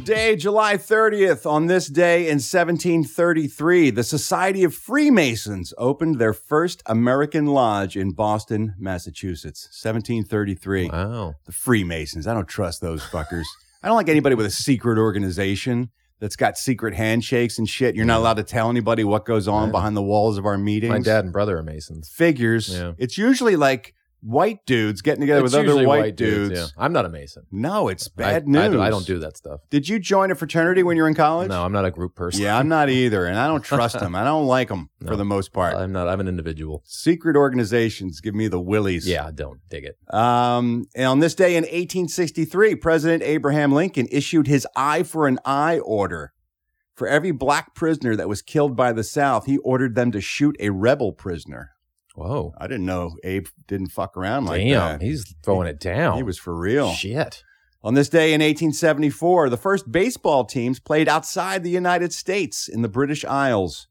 Speaker 2: Today, July 30th, on this day in 1733, the Society of Freemasons opened their first American lodge in Boston, Massachusetts. 1733.
Speaker 3: Wow.
Speaker 2: The Freemasons. I don't trust those fuckers. I don't like anybody with a secret organization that's got secret handshakes and shit. You're not allowed to tell anybody what goes on
Speaker 3: Right.
Speaker 2: behind the walls of our meetings.
Speaker 3: My dad and brother are Masons.
Speaker 2: Figures.
Speaker 3: Yeah.
Speaker 2: It's usually like white dudes getting together
Speaker 3: It's
Speaker 2: with other
Speaker 3: usually
Speaker 2: white, dudes.
Speaker 3: yeah. I'm not a Mason.
Speaker 2: No, it's bad
Speaker 3: I,
Speaker 2: news.
Speaker 3: I, I don't do that stuff.
Speaker 2: Did you join a fraternity when you were in college?
Speaker 3: No, I'm not a group person.
Speaker 2: Yeah, I'm not [LAUGHS] either, and I don't trust them. I don't like them for the most part.
Speaker 3: I'm not. I'm an individual.
Speaker 2: Secret organizations give me the willies.
Speaker 3: Yeah, I don't dig it.
Speaker 2: Um, and on this day in 1863, President Abraham Lincoln issued his eye for an eye order. For every black prisoner that was killed by the South, he ordered them to shoot a rebel prisoner.
Speaker 3: Whoa.
Speaker 2: I didn't know Abe didn't fuck around like
Speaker 3: Damn,
Speaker 2: that.
Speaker 3: he's throwing it down.
Speaker 2: He was for real.
Speaker 3: Shit.
Speaker 2: On this day in 1874, the first baseball teams played outside the United States in the British Isles.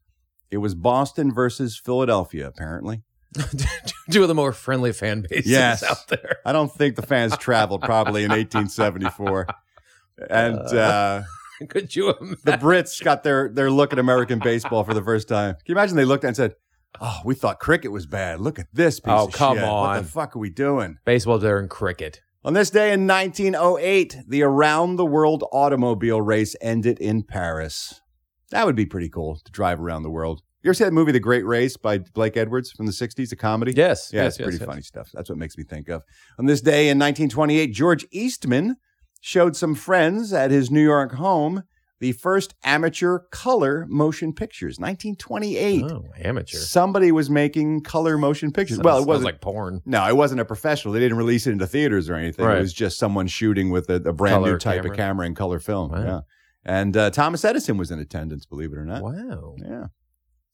Speaker 2: It was Boston versus Philadelphia, apparently. [LAUGHS]
Speaker 3: Two of the more friendly fan bases
Speaker 2: Yes.
Speaker 3: out there.
Speaker 2: I don't think the fans traveled probably in 1874. And uh, [LAUGHS]
Speaker 3: Could you imagine?
Speaker 2: the Brits got their, their look at American baseball for the first time. Can you imagine they looked and said, Oh, we thought cricket was bad. Look at this piece
Speaker 3: Oh,
Speaker 2: of
Speaker 3: come
Speaker 2: shit. What
Speaker 3: on.
Speaker 2: the fuck are we doing?
Speaker 3: Baseball in cricket.
Speaker 2: On this day in 1908, the around the world automobile race ended in Paris. That would be pretty cool to drive around the world. You ever see that movie, The Great Race by Blake Edwards from the 60s, a comedy?
Speaker 3: Yes.
Speaker 2: Yeah,
Speaker 3: yes,
Speaker 2: it's
Speaker 3: yes,
Speaker 2: pretty
Speaker 3: yes.
Speaker 2: funny stuff. That's what makes me think of. On this day in 1928, George Eastman showed some friends at his New York home the first amateur color motion pictures, 1928.
Speaker 3: Oh, amateur.
Speaker 2: Somebody was making color motion pictures.
Speaker 3: Sounds-
Speaker 2: well, it wasn't
Speaker 3: like porn.
Speaker 2: no, it wasn't a professional. They didn't release it into theaters or anything.
Speaker 3: Right.
Speaker 2: It was just someone shooting with a, a brand new type
Speaker 3: camera.
Speaker 2: of camera and color film.
Speaker 3: Wow.
Speaker 2: Yeah. And uh, Thomas Edison was in attendance, believe it or not.
Speaker 3: Wow.
Speaker 2: Yeah.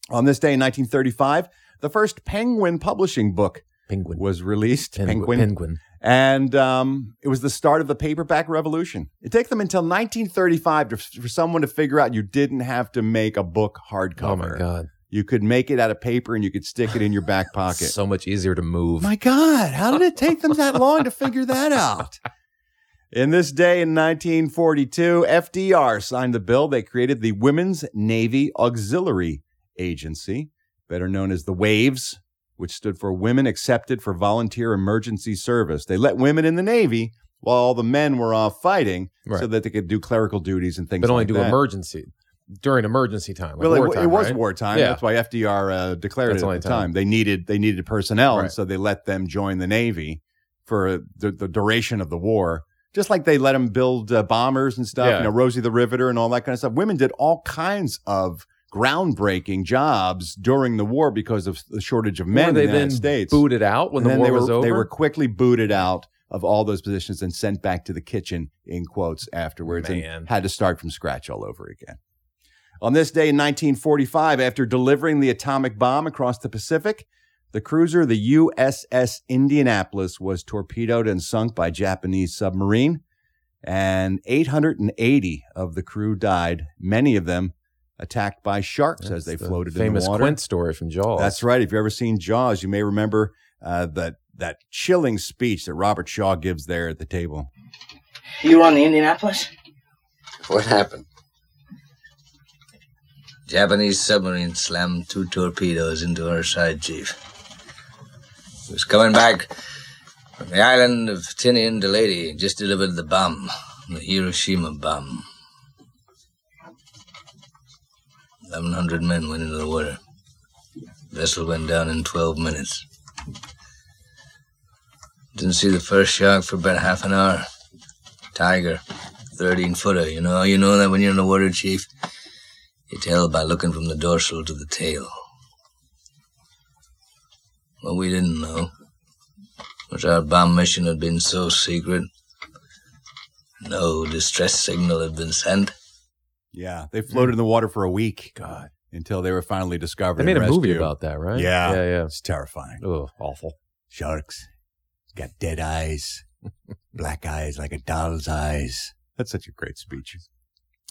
Speaker 2: On this day in 1935, the first Penguin publishing book
Speaker 3: Penguin.
Speaker 2: was released.
Speaker 3: Penguin. Penguin.
Speaker 2: And um, it was the start of the paperback revolution. It took them until 1935 to, for someone to figure out you didn't have to make a book hardcover.
Speaker 3: Oh my god.
Speaker 2: You could make it out of paper and you could stick it in your back [LAUGHS] pocket.
Speaker 3: So much easier to move.
Speaker 2: My God, how did it take them that long to figure that out? [LAUGHS] In this day in 1942, FDR signed the bill that created the Women's Navy Auxiliary Agency, better known as the WAVES, which stood for Women Accepted for Volunteer Emergency Service. They let women in the Navy while all the men were off fighting so that they could do clerical duties and things
Speaker 3: but only
Speaker 2: like
Speaker 3: do
Speaker 2: that.
Speaker 3: emergency during emergency time. Like
Speaker 2: Well, it,
Speaker 3: wartime,
Speaker 2: it was
Speaker 3: right?
Speaker 2: wartime.
Speaker 3: Yeah.
Speaker 2: That's why FDR uh, declared
Speaker 3: That's
Speaker 2: it at the time.
Speaker 3: time.
Speaker 2: They needed they needed personnel, and so they let them join the Navy for the, the duration of the war. Just like they let them build uh, bombers and stuff,
Speaker 3: Yeah.
Speaker 2: you know, Rosie the Riveter and all that kind of stuff. Women did all kinds of groundbreaking jobs during the war because of the shortage of men
Speaker 3: Were
Speaker 2: in
Speaker 3: they
Speaker 2: the United States.
Speaker 3: booted out when
Speaker 2: And
Speaker 3: the war
Speaker 2: they
Speaker 3: was
Speaker 2: were,
Speaker 3: over?
Speaker 2: They were quickly booted out of all those positions and sent back to the kitchen in quotes afterwards
Speaker 3: Man.
Speaker 2: and had to start from scratch all over again. On this day in 1945, after delivering the atomic bomb across the Pacific, the cruiser, the USS Indianapolis, was torpedoed and sunk by Japanese submarine, and 880 of the crew died, many of them attacked by sharks as they
Speaker 3: the
Speaker 2: floated
Speaker 3: famous
Speaker 2: in the water.
Speaker 3: Famous Quint story from Jaws.
Speaker 2: That's right. If you've ever seen Jaws, you may remember uh, that that chilling speech that Robert Shaw gives there at the table.
Speaker 11: You were on the Indianapolis?
Speaker 12: What happened?
Speaker 11: Japanese submarine slammed two torpedoes into our side, Chief. He was coming back from the island of Tinian to Leyte, just delivered the bomb, the Hiroshima bomb. 1,100 men went into the water. Vessel went down in 12 minutes. Didn't see the first shark for about half an hour. Tiger, 13 footer. You know, you know that when you're in the water, Chief. You tell by looking from the dorsal to the tail. What we didn't know was our bomb mission had been so secret. No distress signal had been sent.
Speaker 2: Yeah, they floated in the water for a week. God. Until they were finally discovered.
Speaker 3: They made
Speaker 2: and
Speaker 3: a movie about that, right?
Speaker 2: Yeah.
Speaker 3: Yeah, yeah.
Speaker 2: It's terrifying.
Speaker 3: Oh, awful.
Speaker 2: Sharks. Got dead eyes. [LAUGHS] Black eyes like a doll's eyes. That's such a great speech.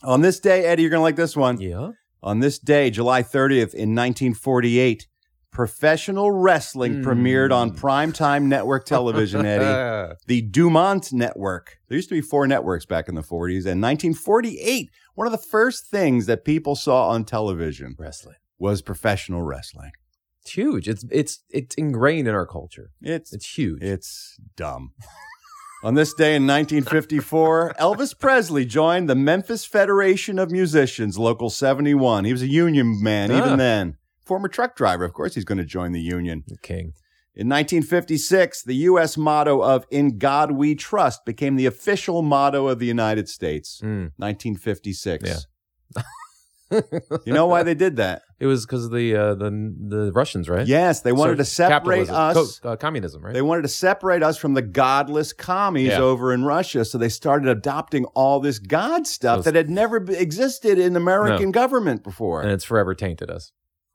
Speaker 2: On this day, Eddie, you're going to like this one.
Speaker 3: Yeah.
Speaker 2: On this day, July 30th in 1948, professional wrestling premiered on primetime network television, Eddie. [LAUGHS] the DuMont Network. There used to be four networks back in the 40s. And 1948, one of the first things that people saw on television
Speaker 3: wrestling
Speaker 2: was professional wrestling.
Speaker 3: It's huge. It's it's it's ingrained in our culture.
Speaker 2: It's
Speaker 3: it's huge.
Speaker 2: It's dumb. On this day in 1954, [LAUGHS] Elvis Presley joined the Memphis Federation of Musicians, Local 71. He was a union man
Speaker 3: Ah.
Speaker 2: even then. Former truck driver, of course, he's going to join the union.
Speaker 3: king.
Speaker 2: In 1956, the U.S. motto of In God We Trust became the official motto of the United States. 1956.
Speaker 3: Yeah. [LAUGHS]
Speaker 2: You know why they did that?
Speaker 3: It was because of the uh, the the Russians, right?
Speaker 2: Yes, they wanted to separate us.
Speaker 3: Co- uh, communism, right?
Speaker 2: They wanted to separate us from the godless commies
Speaker 3: Yeah.
Speaker 2: over in Russia. So they started adopting all this God stuff
Speaker 3: Those-
Speaker 2: that had never existed in American
Speaker 3: No.
Speaker 2: government before.
Speaker 3: and it's forever tainted us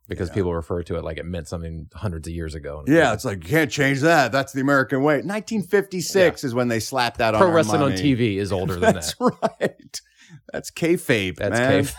Speaker 3: because people refer to it like it meant something hundreds of years ago.
Speaker 2: yeah, it's like you can't change that. That's the American way. 1956 is when they slapped that on
Speaker 3: Pro wrestling on. TV is older than [LAUGHS]
Speaker 2: That's
Speaker 3: that.
Speaker 2: That's right. That's kayfabe.
Speaker 3: That's
Speaker 2: man.
Speaker 3: kayfabe.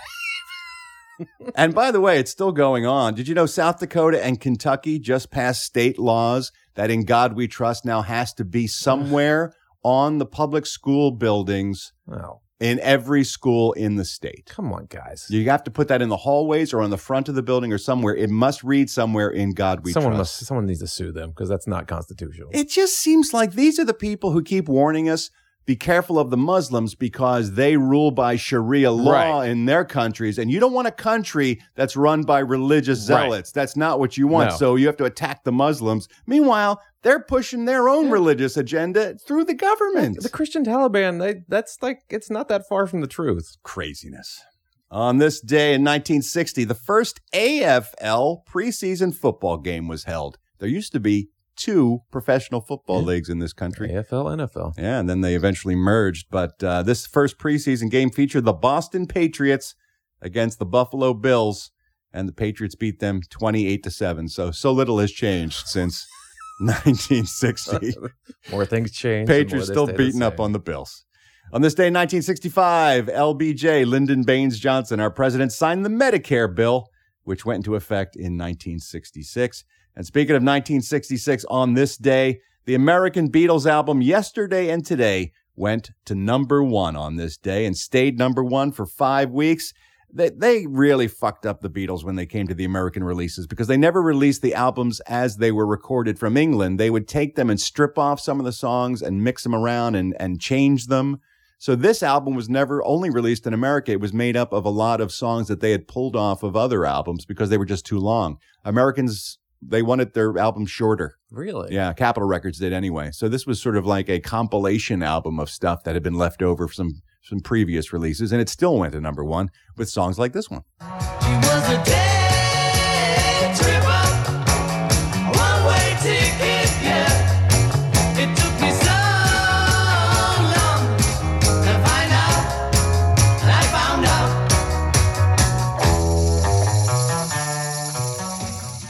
Speaker 3: [LAUGHS]
Speaker 2: and by the way, it's still going on. Did you know South Dakota and Kentucky just passed state laws that "In God We Trust" now has to be somewhere [SIGHS] on the public school buildings
Speaker 3: Wow.
Speaker 2: In every school in the state.
Speaker 3: Come on, guys.
Speaker 2: You have to put that in the hallways or on the front of the building or somewhere. It must read somewhere "In God We
Speaker 3: someone
Speaker 2: Trust."
Speaker 3: must someone needs to sue them because that's not constitutional.
Speaker 2: It just seems like these are the people who keep warning us be careful of the Muslims because they rule by Sharia law
Speaker 3: Right.
Speaker 2: in their countries. And you don't want a country that's run by religious
Speaker 3: Right.
Speaker 2: zealots. That's not what you want.
Speaker 3: No.
Speaker 2: So you have to attack the Muslims. Meanwhile, they're pushing their own religious agenda through the government.
Speaker 3: the Christian Taliban, they, that's like it's not that far from the truth.
Speaker 2: Craziness. On this day in 1960, the first AFL preseason football game was held. There used to be two professional football leagues in this country.
Speaker 3: AFL, NFL.
Speaker 2: Yeah, and then they eventually merged. But uh, this first preseason game featured the Boston Patriots against the Buffalo Bills, and the Patriots beat them 28 to 7. So, so little has changed since 1960. [LAUGHS]
Speaker 3: More things change.
Speaker 2: Patriots still beating up on the Bills. On this day in 1965, LBJ, Lyndon Baines Johnson, our president, signed the Medicare bill, which went into effect in 1966. And speaking of 1966, on this day, the American Beatles album Yesterday and Today went to number one on this day and stayed number one for five weeks. They, they really fucked up the Beatles when they came to the American releases because they never released the albums as they were recorded from England. They would take them and strip off some of the songs and mix them around and, and change them. So this album was never only released in America. It was made up of a lot of songs that they had pulled off of other albums because they were just too long. Americans, they wanted their album shorter.
Speaker 3: Really?
Speaker 2: Yeah, Capitol Records did anyway. So this was sort of like a compilation album of stuff that had been left over from some previous releases, and it still went to number one with songs like this one.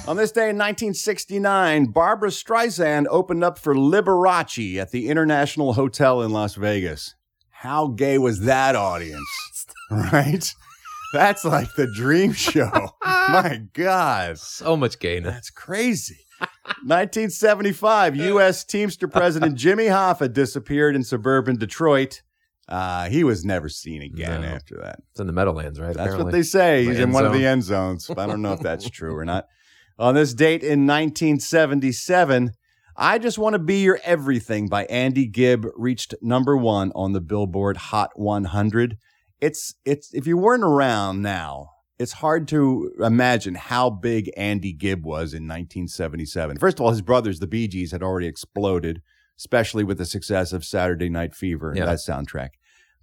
Speaker 2: On this day in 1969, Barbra Streisand opened up for Liberace at the International Hotel in Las Vegas. How gay was that audience? right? That's like the dream show. [LAUGHS] My God.
Speaker 3: So much gayness.
Speaker 2: That's crazy. 1975, U.S. [LAUGHS] Teamster President [LAUGHS] Jimmy Hoffa disappeared in suburban Detroit. Uh, he was never seen again
Speaker 3: No.
Speaker 2: after that.
Speaker 3: It's in the Meadowlands, right?
Speaker 2: That's what
Speaker 3: apparently?
Speaker 2: they say.
Speaker 3: The
Speaker 2: He's in
Speaker 3: end
Speaker 2: one of
Speaker 3: zone.
Speaker 2: the end zones. I don't know if that's true or not. On this date in 1977, I Just Want to Be Your Everything by Andy Gibb reached number one on the Billboard Hot 100. It's, it's, if you weren't around now, it's hard to imagine how big Andy Gibb was in 1977. First of all, his brothers, the Bee Gees, had already exploded, especially with the success of Saturday Night Fever and
Speaker 3: Yeah.
Speaker 2: that soundtrack.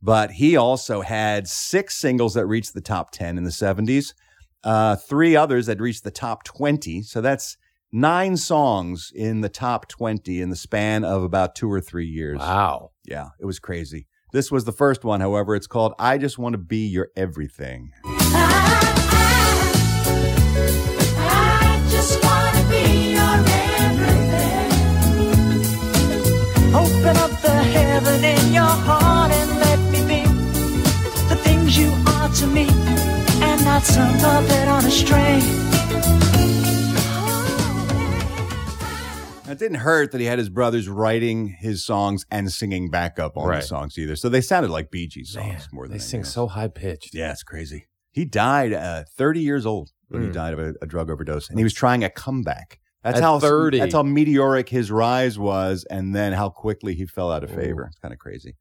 Speaker 2: But he also had six singles that reached the top 10 in the 70s, uh, three others that reached the top 20. So that's nine songs in the top 20 in the span of about two or three years.
Speaker 3: Wow.
Speaker 2: Yeah, it was crazy. This was the first one, however. It's called I Just Want to Be Your Everything.
Speaker 12: I just wanna be your everything. Open up the heaven in your heart and let me be the things you are to me, and not some puppet on a string.
Speaker 2: It didn't hurt that he had his brothers writing his songs and singing backup on
Speaker 3: Right.
Speaker 2: the songs either. So they sounded like Bee Gees songs
Speaker 3: Man,
Speaker 2: more than
Speaker 3: they
Speaker 2: anything
Speaker 3: sing
Speaker 2: else.
Speaker 3: so high pitched.
Speaker 2: Yeah, it's crazy. He died uh, 30 years old when he
Speaker 3: Mm.
Speaker 2: died of a, a drug overdose, and he was trying a comeback. That's
Speaker 3: At
Speaker 2: how
Speaker 3: 30.
Speaker 2: That's how meteoric his rise was, and then how quickly he fell out of favor. It's kind of crazy.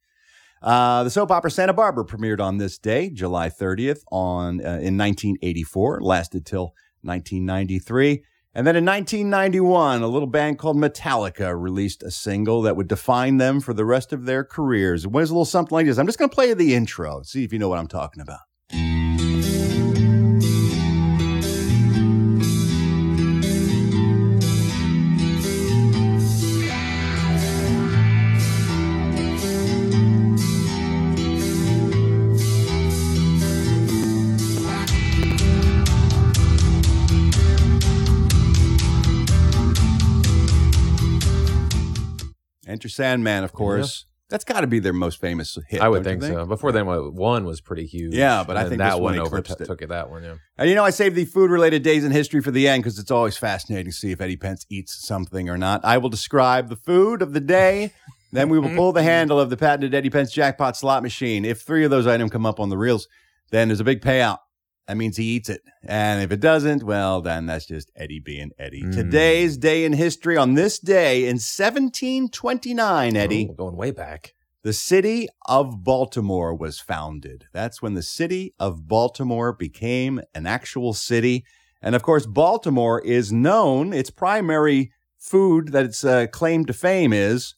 Speaker 2: Uh, the soap opera Santa Barbara premiered on this day, July 30th, on uh, in 1984. It lasted till 1993. And then in 1991, a little band called Metallica released a single that would define them for the rest of their careers. It was a little something like this. I'm just going to play the intro, see if you know what I'm talking about. Enter Sandman, of course. That's got to be their most famous hit.
Speaker 3: I would
Speaker 2: don't
Speaker 3: think, so. Before then, one was pretty huge.
Speaker 2: Yeah, but I think
Speaker 3: that
Speaker 2: one
Speaker 3: one overtook it. That one, yeah.
Speaker 2: And you know, I saved the food related days in history for the end because it's always fascinating to see if Eddie Pence eats something or not. I will describe the food of the day. Then we will pull the [LAUGHS] handle of the patented Eddie Pence jackpot slot machine. If three of those items come up on the reels, then there's a big payout. That means he eats it. And if it doesn't, well, then that's just Eddie being Eddie.
Speaker 3: Mm.
Speaker 2: Today's day in history on this day in 1729, Eddie.
Speaker 3: Oh, going way back.
Speaker 2: The city of Baltimore was founded. That's when the city of Baltimore became an actual city. And of course, Baltimore is known, its primary food that its uh, claim to fame is,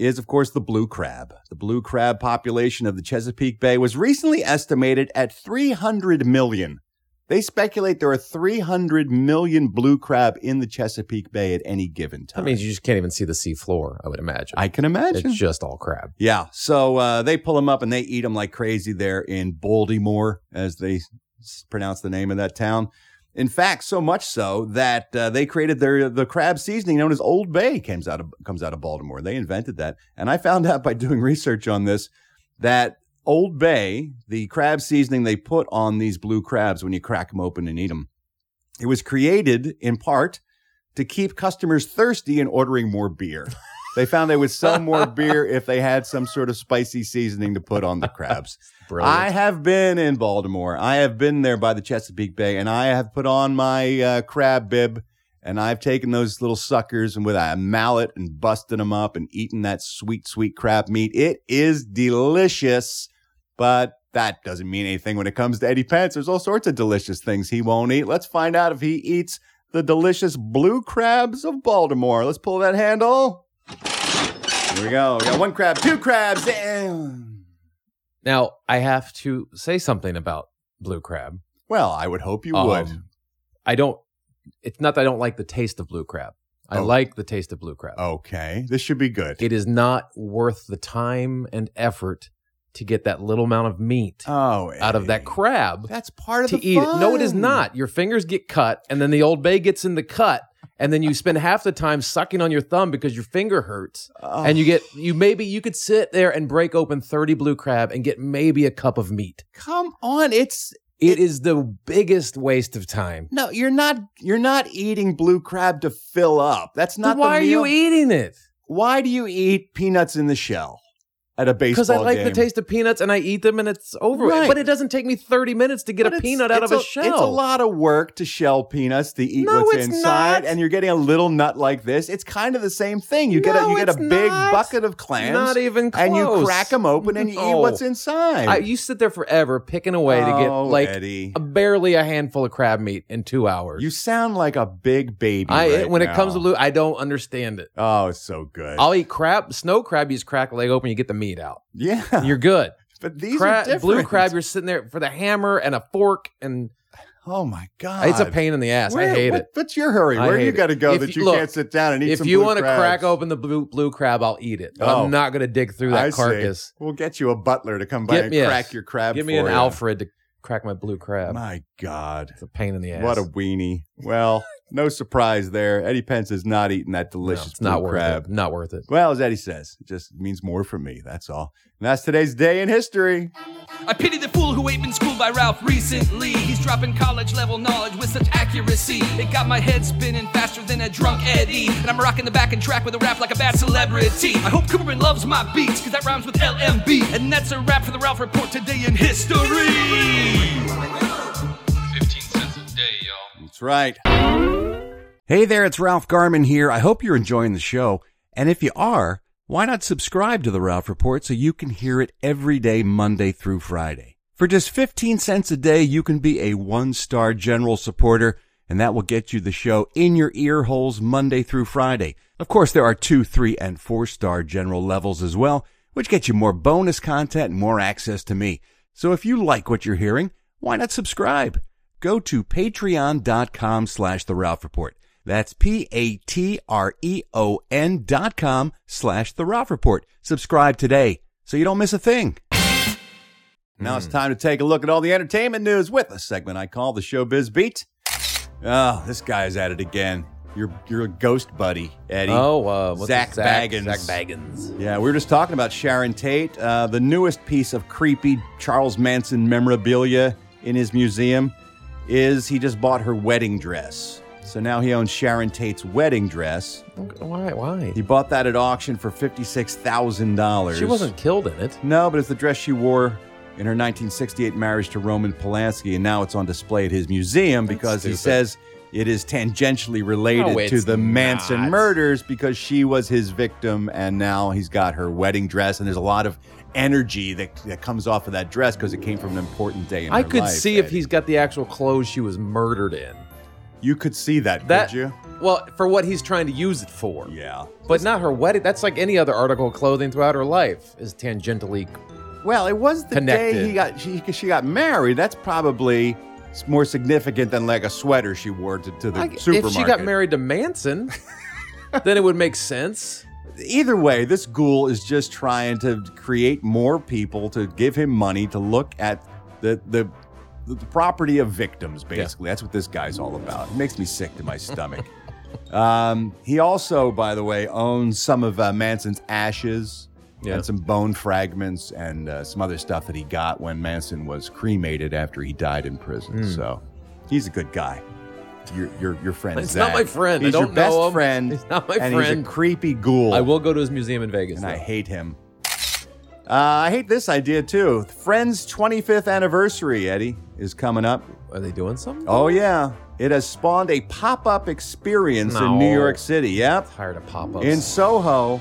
Speaker 2: is of course the blue crab. The blue crab population of the Chesapeake Bay was recently estimated at 300 million. They speculate there are 300 million blue crab in the Chesapeake Bay at any given time.
Speaker 3: That means you just can't even see the sea floor, I would imagine.
Speaker 2: I can imagine.
Speaker 3: It's just all crab.
Speaker 2: Yeah. So uh, they pull them up and they eat them like crazy there in Baltimore, as they s- pronounce the name of that town. In fact, so much so that uh, they created their the crab seasoning known as Old Bay comes out of comes out of Baltimore. They invented that, and I found out by [LAUGHS] doing research on this that Old Bay, the crab seasoning they put on these blue crabs when you crack them open and eat them, it was created in part to keep customers thirsty and ordering more beer. [LAUGHS] They found they would sell more [LAUGHS] beer if they had some sort of spicy seasoning to put on the crabs. [LAUGHS]
Speaker 3: Brilliant.
Speaker 2: I have been in Baltimore. I have been there by the Chesapeake Bay, and I have put on my uh, crab bib, and I've taken those little suckers and with a mallet and busted them up and eaten that sweet, sweet crab meat. It is delicious, but that doesn't mean anything when it comes to Eddie Pence. There's all sorts of delicious things he won't eat. Let's find out if he eats the delicious blue crabs of Baltimore. Let's pull that handle. Here we go. We got one crab, two crabs.
Speaker 3: Now, I have to say something about blue crab.
Speaker 2: Well, I would hope you would.
Speaker 3: Um, I don't, it's not that I don't like the taste of blue crab. I
Speaker 2: Oh.
Speaker 3: like the taste of blue crab.
Speaker 2: Okay, this should be good.
Speaker 3: It is not worth the time and effort to get that little amount of meat
Speaker 2: Oh,
Speaker 3: out of that crab
Speaker 2: That's part of
Speaker 3: to
Speaker 2: the
Speaker 3: eat it. No, it is not. Your fingers get cut, and then the old bay gets in the cut, and then you spend half the time sucking on your thumb because your finger hurts.
Speaker 2: Oh.
Speaker 3: And you get you maybe you could sit there and break open 30 blue crab and get maybe a cup of meat.
Speaker 2: Come on, it's
Speaker 3: It is the biggest waste of time.
Speaker 2: no. You're not. You're not eating blue crab to fill up. That's not.
Speaker 3: Why are you eating it?
Speaker 2: Why do you eat peanuts in the shell? At a baseball
Speaker 3: Because I like the taste of peanuts and I eat them and it's over.
Speaker 2: Right.
Speaker 3: But it doesn't take me 30 minutes to get
Speaker 2: But
Speaker 3: a
Speaker 2: it's-
Speaker 3: peanut out of a,
Speaker 2: a,
Speaker 3: shell.
Speaker 2: It's a lot of work to shell peanuts to eat
Speaker 3: No,
Speaker 2: what's
Speaker 3: it's
Speaker 2: inside,
Speaker 3: not.
Speaker 2: and you're getting a little nut like this. It's kind of the same thing. You get a
Speaker 3: No,
Speaker 2: you get a
Speaker 3: it's
Speaker 2: big
Speaker 3: not.
Speaker 2: bucket of clams,
Speaker 3: Not even
Speaker 2: and you
Speaker 3: close.
Speaker 2: crack them open and you eat
Speaker 3: No.
Speaker 2: what's inside.
Speaker 3: I, you sit there forever picking away to get
Speaker 2: Oh,
Speaker 3: like
Speaker 2: Eddie.
Speaker 3: a, barely a handful of crab meat in two hours.
Speaker 2: you sound like a big baby.
Speaker 3: I
Speaker 2: right
Speaker 3: when it comes to blue, I don't understand it.
Speaker 2: oh, it's so good.
Speaker 3: I'll eat crab, snow crab. You just crack a leg open, you get the meat out.
Speaker 2: yeah,
Speaker 3: You're good. [LAUGHS]
Speaker 2: but these
Speaker 3: Crab,
Speaker 2: are different.
Speaker 3: blue crab, you're sitting there for the hammer and a fork, and
Speaker 2: Oh my god,
Speaker 3: it's a pain in the ass.
Speaker 2: Where-
Speaker 3: I hate
Speaker 2: what-
Speaker 3: it.
Speaker 2: What's your hurry?
Speaker 3: I
Speaker 2: Where do you got to go
Speaker 3: If
Speaker 2: that
Speaker 3: you-
Speaker 2: you
Speaker 3: look,
Speaker 2: can't sit down and eat
Speaker 3: If you want to crack open the blue blue crab, I'll eat it.
Speaker 2: Oh.
Speaker 3: I'm not going to dig through that
Speaker 2: I see.
Speaker 3: carcass.
Speaker 2: We'll get you a butler to come by
Speaker 3: Give
Speaker 2: and crack your crab.
Speaker 3: Give me an
Speaker 2: you.
Speaker 3: Alfred to crack my blue crab.
Speaker 2: My God,
Speaker 3: It's a pain in the ass.
Speaker 2: what a weenie! Well, no surprise there. Eddie Pence is not eating that
Speaker 3: No,
Speaker 2: delicious
Speaker 3: it's not
Speaker 2: blue
Speaker 3: worth
Speaker 2: crab.
Speaker 3: it. Not worth it.
Speaker 2: Well, as Eddie says, it just means more for me. That's all. And that's today's day in history.
Speaker 10: I pity the fool who ain't been schooled by Ralph recently. He's dropping college level knowledge with such accuracy. It got my head spinning faster than a drunk Eddie. And I'm rocking the back and track with a rap like a bad celebrity. I hope Cooperman loves my beats, cause that rhymes with LMB. And that's a rap for the Ralph Report today in history.
Speaker 9: 15 cents a day, y'all.
Speaker 2: That's right. Hey there, it's Ralph Garman here. I hope you're enjoying the show. And if you are, why not subscribe to the Ralph Report so you can hear it every day, Monday through Friday? For just 15 cents a day, you can be a one star general supporter, and that will get you the show in your ear holes Monday through Friday. Of course, there are two, three, and four star general levels as well, which get you more bonus content and more access to me. So if you like what you're hearing, why not subscribe? Go to patreon.com slash the Ralph Report. That's P-A-T-R-E-O-N dot com slash the Ralph Report. Subscribe today so you don't miss a thing. Now it's time to take a look at all the entertainment news with a segment I call the Showbiz Beat. Oh, this guy's at it again. Your your ghost buddy, Eddie.
Speaker 3: Oh, uh, what's Zak? Zak
Speaker 2: Bagans.
Speaker 3: Zak Bagans.
Speaker 2: Yeah, we were just talking about Sharon Tate. Uh, the newest piece of creepy Charles Manson memorabilia in his museum is he just bought her wedding dress. So now he owns Sharon Tate's wedding dress.
Speaker 3: Why? Why?
Speaker 2: He bought that at auction for $56,000.
Speaker 3: She wasn't killed in it.
Speaker 2: No, but it's the dress she wore in her 1968 marriage to Roman Polanski, and now it's on display at his museum because he says it is tangentially related
Speaker 3: No,
Speaker 2: to the Manson
Speaker 3: not.
Speaker 2: murders because she was his victim, and now he's got her wedding dress, and there's a lot of energy that, that comes off of that dress because it came from an important day in
Speaker 3: I could
Speaker 2: life,
Speaker 3: see if he's got the actual clothes she was murdered in.
Speaker 2: You could see that,
Speaker 3: That
Speaker 2: could you?
Speaker 3: well, for what he's trying to use it for.
Speaker 2: Yeah.
Speaker 3: But not her wedding. That's like any other article of clothing throughout her life is tangentially.
Speaker 2: Well, it was the day he got she she got married. That's probably more significant than like a sweater she wore to, to the
Speaker 3: Like,
Speaker 2: supermarket.
Speaker 3: if she got married to Manson, [LAUGHS] then it would make sense.
Speaker 2: Either way, this ghoul is just trying to create more people to give him money to look at the the the property of victims. Basically, that's what this guy's all about. It makes me sick to my stomach. [LAUGHS] Um, he also, by the way, owns some of uh, Manson's ashes
Speaker 3: Yeah.
Speaker 2: and some bone fragments and uh, some other stuff that he got when Manson was cremated after he died in prison.
Speaker 3: Hmm.
Speaker 2: So he's a good guy. Your your your friend.
Speaker 3: He's
Speaker 2: Zak.
Speaker 3: not my friend. I
Speaker 2: He's your
Speaker 3: don't
Speaker 2: best
Speaker 3: him.
Speaker 2: friend.
Speaker 3: He's not my
Speaker 2: and He's
Speaker 3: friend.
Speaker 2: a creepy ghoul.
Speaker 3: I will go to his museum in Vegas.
Speaker 2: and I hate him. Uh, I hate this idea too. Friends' 25th anniversary, Eddie, is coming up.
Speaker 3: Are they doing something?
Speaker 2: Oh yeah, it has spawned a pop-up experience in New York City. Yep.
Speaker 3: Tired of pop-ups.
Speaker 2: In Soho,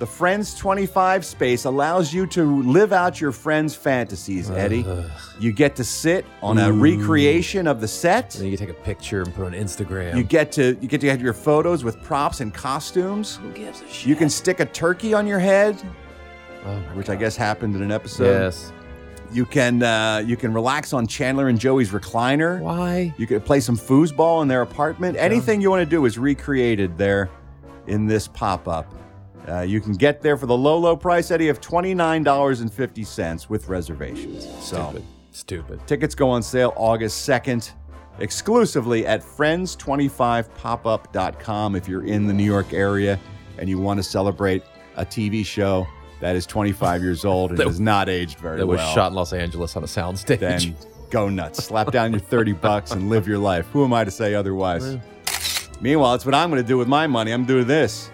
Speaker 2: the Friends 25 space allows you to live out your friends' fantasies, Eddie. You get to sit on a recreation of the set.
Speaker 3: then you can take a picture and put it on Instagram.
Speaker 2: You get to you get to have your photos with props and costumes.
Speaker 3: Who gives a shit?
Speaker 2: You can stick a turkey on your head,
Speaker 3: Oh
Speaker 2: which I guess happened in an episode.
Speaker 3: Yes.
Speaker 2: You can uh, you can relax on Chandler and Joey's recliner.
Speaker 3: Why?
Speaker 2: You can play some foosball in their apartment. Anything you want to do is recreated there in this pop up. Uh, you can get there for the low, low price, Eddie, of $29.50 with reservations. So
Speaker 3: Stupid. Stupid.
Speaker 2: tickets go on sale August 2nd exclusively at friends25popup.com if you're in the New York area and you want to celebrate a TV show that is 25 years old and
Speaker 3: That-
Speaker 2: has not aged very well.
Speaker 3: That was shot in Los Angeles on a soundstage.
Speaker 2: then go nuts. Slap down your 30 bucks and live your life. Who am I to say otherwise? Meanwhile, it's what I'm going to do with my money. I'm doing this.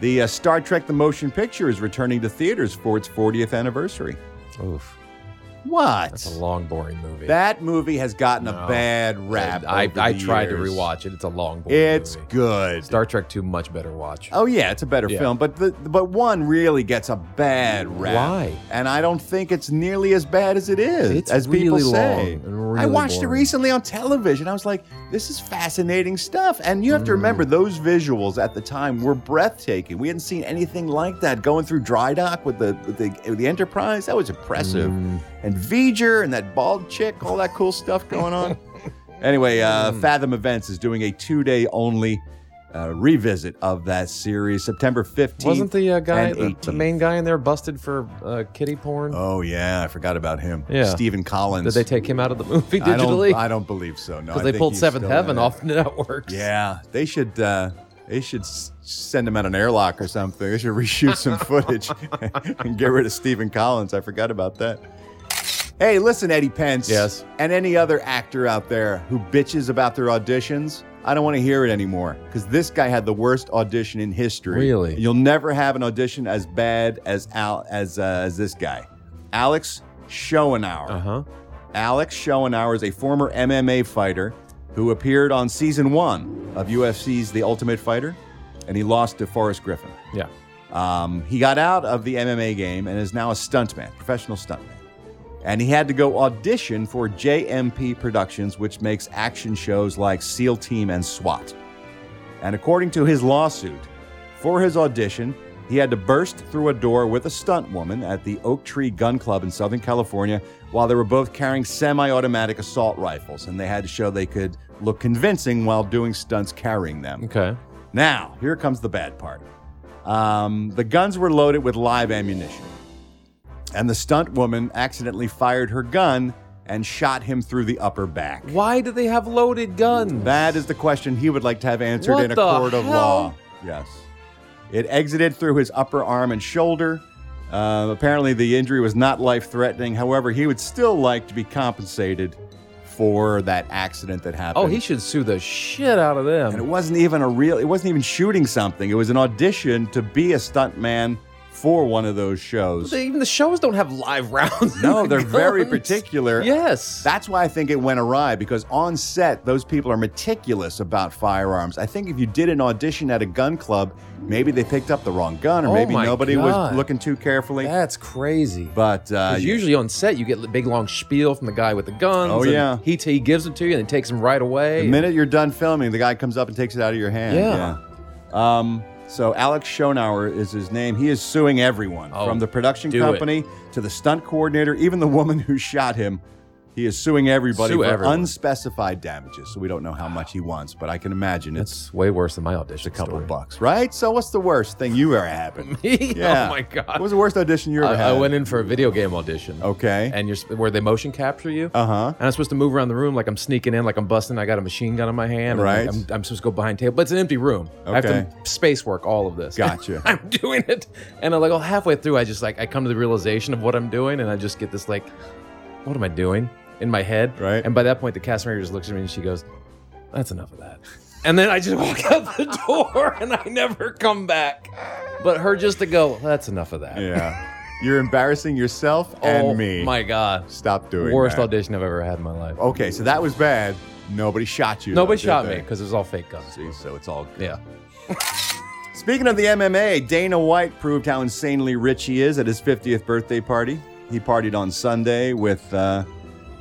Speaker 2: The uh, Star Trek The Motion Picture is returning to theaters for its 40th anniversary.
Speaker 3: Oof.
Speaker 2: What?
Speaker 3: That's a long, boring movie.
Speaker 2: That movie has gotten
Speaker 3: No.
Speaker 2: a bad rap.
Speaker 3: I, I
Speaker 2: the
Speaker 3: tried to rewatch it. It's a long, boring
Speaker 2: It's
Speaker 3: movie.
Speaker 2: good.
Speaker 3: Star Trek 2, much better watch.
Speaker 2: Oh yeah, it's a better
Speaker 3: Yeah.
Speaker 2: film, but the but one really gets a bad rap.
Speaker 3: Why?
Speaker 2: And I don't think it's nearly as bad as it is,
Speaker 3: It's
Speaker 2: as people say.
Speaker 3: long and
Speaker 2: I
Speaker 3: really
Speaker 2: watched it recently on television. I was like, this is fascinating stuff. And you have
Speaker 3: Mm.
Speaker 2: to remember those visuals at the time were breathtaking. We hadn't seen anything like that going through dry dock with the with the, with the Enterprise. That was impressive.
Speaker 3: Mm.
Speaker 2: And V'ger and that bald chick, all that cool stuff going on. [LAUGHS] Anyway, uh,
Speaker 3: Mm.
Speaker 2: Fathom Events is doing a two-day only uh, revisit of that series, September 15th.
Speaker 3: Wasn't the uh, guy, the, the main guy in there, busted for uh, kitty porn?
Speaker 2: Oh yeah, I forgot about him.
Speaker 3: Yeah.
Speaker 2: Stephen Collins.
Speaker 3: Did they take him out of the movie
Speaker 2: I
Speaker 3: digitally?
Speaker 2: don't, I don't believe so. No,
Speaker 3: Because they pulled Seventh Heaven off the networks.
Speaker 2: Yeah, they should. Uh, they should send him out an airlock or something. They should reshoot some [LAUGHS] footage [LAUGHS] and get rid of Stephen Collins. I forgot about that. Hey, listen, Eddie Pence.
Speaker 3: Yes.
Speaker 2: And any other actor out there who bitches about their auditions, I don't want to hear it anymore because this guy had the worst audition in history.
Speaker 3: Really?
Speaker 2: You'll never have an audition as bad as Al as uh, as this guy, Alex Schoenauer.
Speaker 3: Uh huh.
Speaker 2: Alex Schoenauer is a former MMA fighter who appeared on season one of UFC's The Ultimate Fighter, and he lost to Forrest Griffin.
Speaker 3: Yeah.
Speaker 2: Um, he got out of the MMA game and is now a stuntman, professional stuntman. And he had to go audition for JMP Productions, which makes action shows like SEAL Team and SWAT. And according to his lawsuit, for his audition, he had to burst through a door with a stunt woman at the Oak Tree Gun Club in Southern California while they were both carrying semi automatic assault rifles. And they had to show they could look convincing while doing stunts carrying them.
Speaker 3: Okay.
Speaker 2: Now, here comes the bad part. Um, the guns were loaded with live ammunition, and the stunt woman accidentally fired her gun and shot him through the upper back.
Speaker 3: Why do they have loaded guns?
Speaker 2: That is the question he would like to have answered
Speaker 3: What
Speaker 2: in a court of law. Yes. It exited through his upper arm and shoulder. Uh, apparently, the injury was not life threatening. However, he would still like to be compensated for that accident that happened.
Speaker 3: Oh, he should sue the shit out of them.
Speaker 2: And it wasn't even a real, it wasn't even shooting something. It was an audition to be a stuntman for one of those shows.
Speaker 3: They- even the shows don't have live [LAUGHS] rounds.
Speaker 2: No, they're
Speaker 3: the
Speaker 2: very particular.
Speaker 3: Yes.
Speaker 2: That's why I think it went awry because on set, those people are meticulous about firearms. I think if you did an audition at a gun club, maybe they picked up the wrong gun or
Speaker 3: Oh
Speaker 2: maybe nobody
Speaker 3: God.
Speaker 2: was looking too carefully.
Speaker 3: That's crazy.
Speaker 2: But uh,
Speaker 3: usually on set, you get the big long spiel from the guy with the guns.
Speaker 2: Oh,
Speaker 3: and
Speaker 2: yeah.
Speaker 3: He, he gives them to you and then takes them right away.
Speaker 2: The minute you're done filming, the guy comes up and takes it out of your hand.
Speaker 3: Yeah.
Speaker 2: Yeah. Um, so Alex Schoenauer is his name. He is suing everyone
Speaker 3: Oh,
Speaker 2: from the production
Speaker 3: do it.
Speaker 2: company to the stunt coordinator, even the woman who shot him. He is suing everybody
Speaker 3: Sue
Speaker 2: for
Speaker 3: everyone.
Speaker 2: unspecified damages. So we don't know how much he wants, but I can imagine it's
Speaker 3: That's way worse than my audition.
Speaker 2: a couple
Speaker 3: story.
Speaker 2: bucks, right? So what's the worst thing you ever happened?
Speaker 3: Me? [LAUGHS] Oh my god.
Speaker 2: What was the worst audition you ever
Speaker 3: I,
Speaker 2: had?
Speaker 3: I went in for a video game audition.
Speaker 2: Okay.
Speaker 3: And you're sp- where they motion capture you.
Speaker 2: Uh huh.
Speaker 3: And I'm supposed to move around the room like I'm sneaking in, like I'm busting. I got a machine gun in my hand. and
Speaker 2: Right.
Speaker 3: I'm, I'm supposed to go behind table, but it's an empty room. I have
Speaker 2: Okay.
Speaker 3: to space work all of this.
Speaker 2: Gotcha. [LAUGHS]
Speaker 3: I'm doing it, and I'm like, oh, halfway through, I just like I come to the realization of what I'm doing, and I just get this like, what am I doing in my head?
Speaker 2: Right.
Speaker 3: And by that point, the cast manager just looks at me and she goes, "That's enough of that." And then I just walk out the [LAUGHS] door, and I never come back. But her just to go, "That's enough of that."
Speaker 2: Yeah. You're embarrassing yourself and
Speaker 3: oh
Speaker 2: me.
Speaker 3: my god,
Speaker 2: Stop doing
Speaker 3: worst
Speaker 2: that.
Speaker 3: audition I've ever had in my life.
Speaker 2: Okay, so that was bad. Nobody shot you.
Speaker 3: Nobody
Speaker 2: though,
Speaker 3: shot me because it was all fake guns.
Speaker 2: See, so it's all good.
Speaker 3: Yeah. [LAUGHS]
Speaker 2: Speaking of the MMA, Dana White proved how insanely rich he is at his 50th birthday party. He partied on Sunday with uh,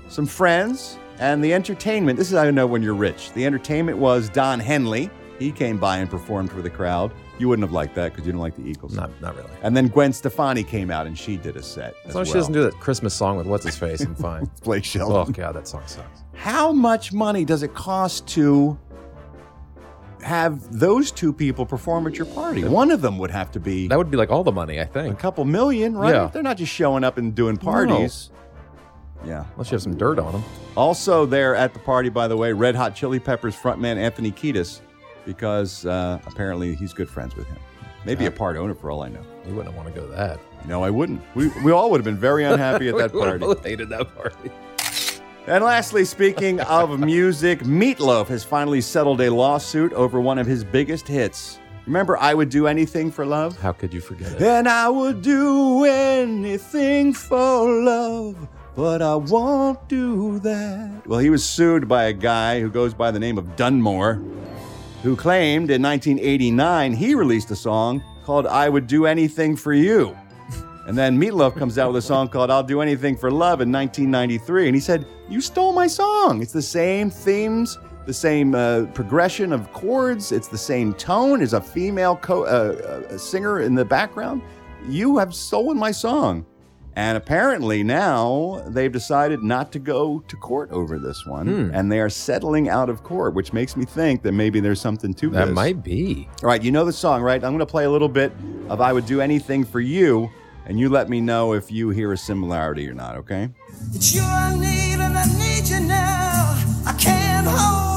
Speaker 2: some friends and the entertainment. This is how you know when you're rich. The entertainment was Don Henley. He came by and performed for the crowd. You wouldn't have liked that because you don't like the Eagles.
Speaker 3: Not, not really.
Speaker 2: And then Gwen Stefani came out and she did a set.
Speaker 3: As long as she doesn't do that Christmas song with what's his face, I'm [LAUGHS] fine.
Speaker 2: Blake Shelton.
Speaker 3: oh god, that song sucks.
Speaker 2: How much money does it cost to have those two people perform at your party? One of them would have to be
Speaker 3: That would be like all the money, I think.
Speaker 2: A couple million, right?
Speaker 3: Yeah.
Speaker 2: They're not just showing up and doing parties. Yeah.
Speaker 3: Unless you have some dirt on them.
Speaker 2: Also, there at the party, by the way, Red Hot Chili Peppers frontman Anthony Kiedis, because uh, apparently he's good friends with him. Maybe a part owner for all I know.
Speaker 3: You wouldn't want to go to that.
Speaker 2: No, I wouldn't. We, we all would have been very unhappy at [LAUGHS] that
Speaker 3: we
Speaker 2: party.
Speaker 3: both hated that party.
Speaker 2: And lastly, speaking [LAUGHS] of music, Meatloaf has finally settled a lawsuit over one of his biggest hits. Remember, I would do anything for love?
Speaker 3: How could you forget it?
Speaker 2: And I would do anything for love, but I won't do that. Well, he was sued by a guy who goes by the name of Dunmore, who claimed in 1989 he released a song called I Would Do Anything for You. And then Meatloaf comes out with a song called I'll Do Anything for Love in 1993. And he said, You stole my song. It's the same themes, the same uh, progression of chords, it's the same tone. There's a female co- uh, uh, singer in the background. You have stolen my song. And apparently now they've decided not to go to court over this one.
Speaker 3: Hmm.
Speaker 2: And they are settling out of court, which makes me think that maybe there's something to
Speaker 3: That
Speaker 2: this.
Speaker 3: might be.
Speaker 2: All right, you know the song, right? I'm going to play a little bit of I Would Do Anything for You, and you let me know if you hear a similarity or not, okay?
Speaker 12: It's you I need and I need you now. I can't hold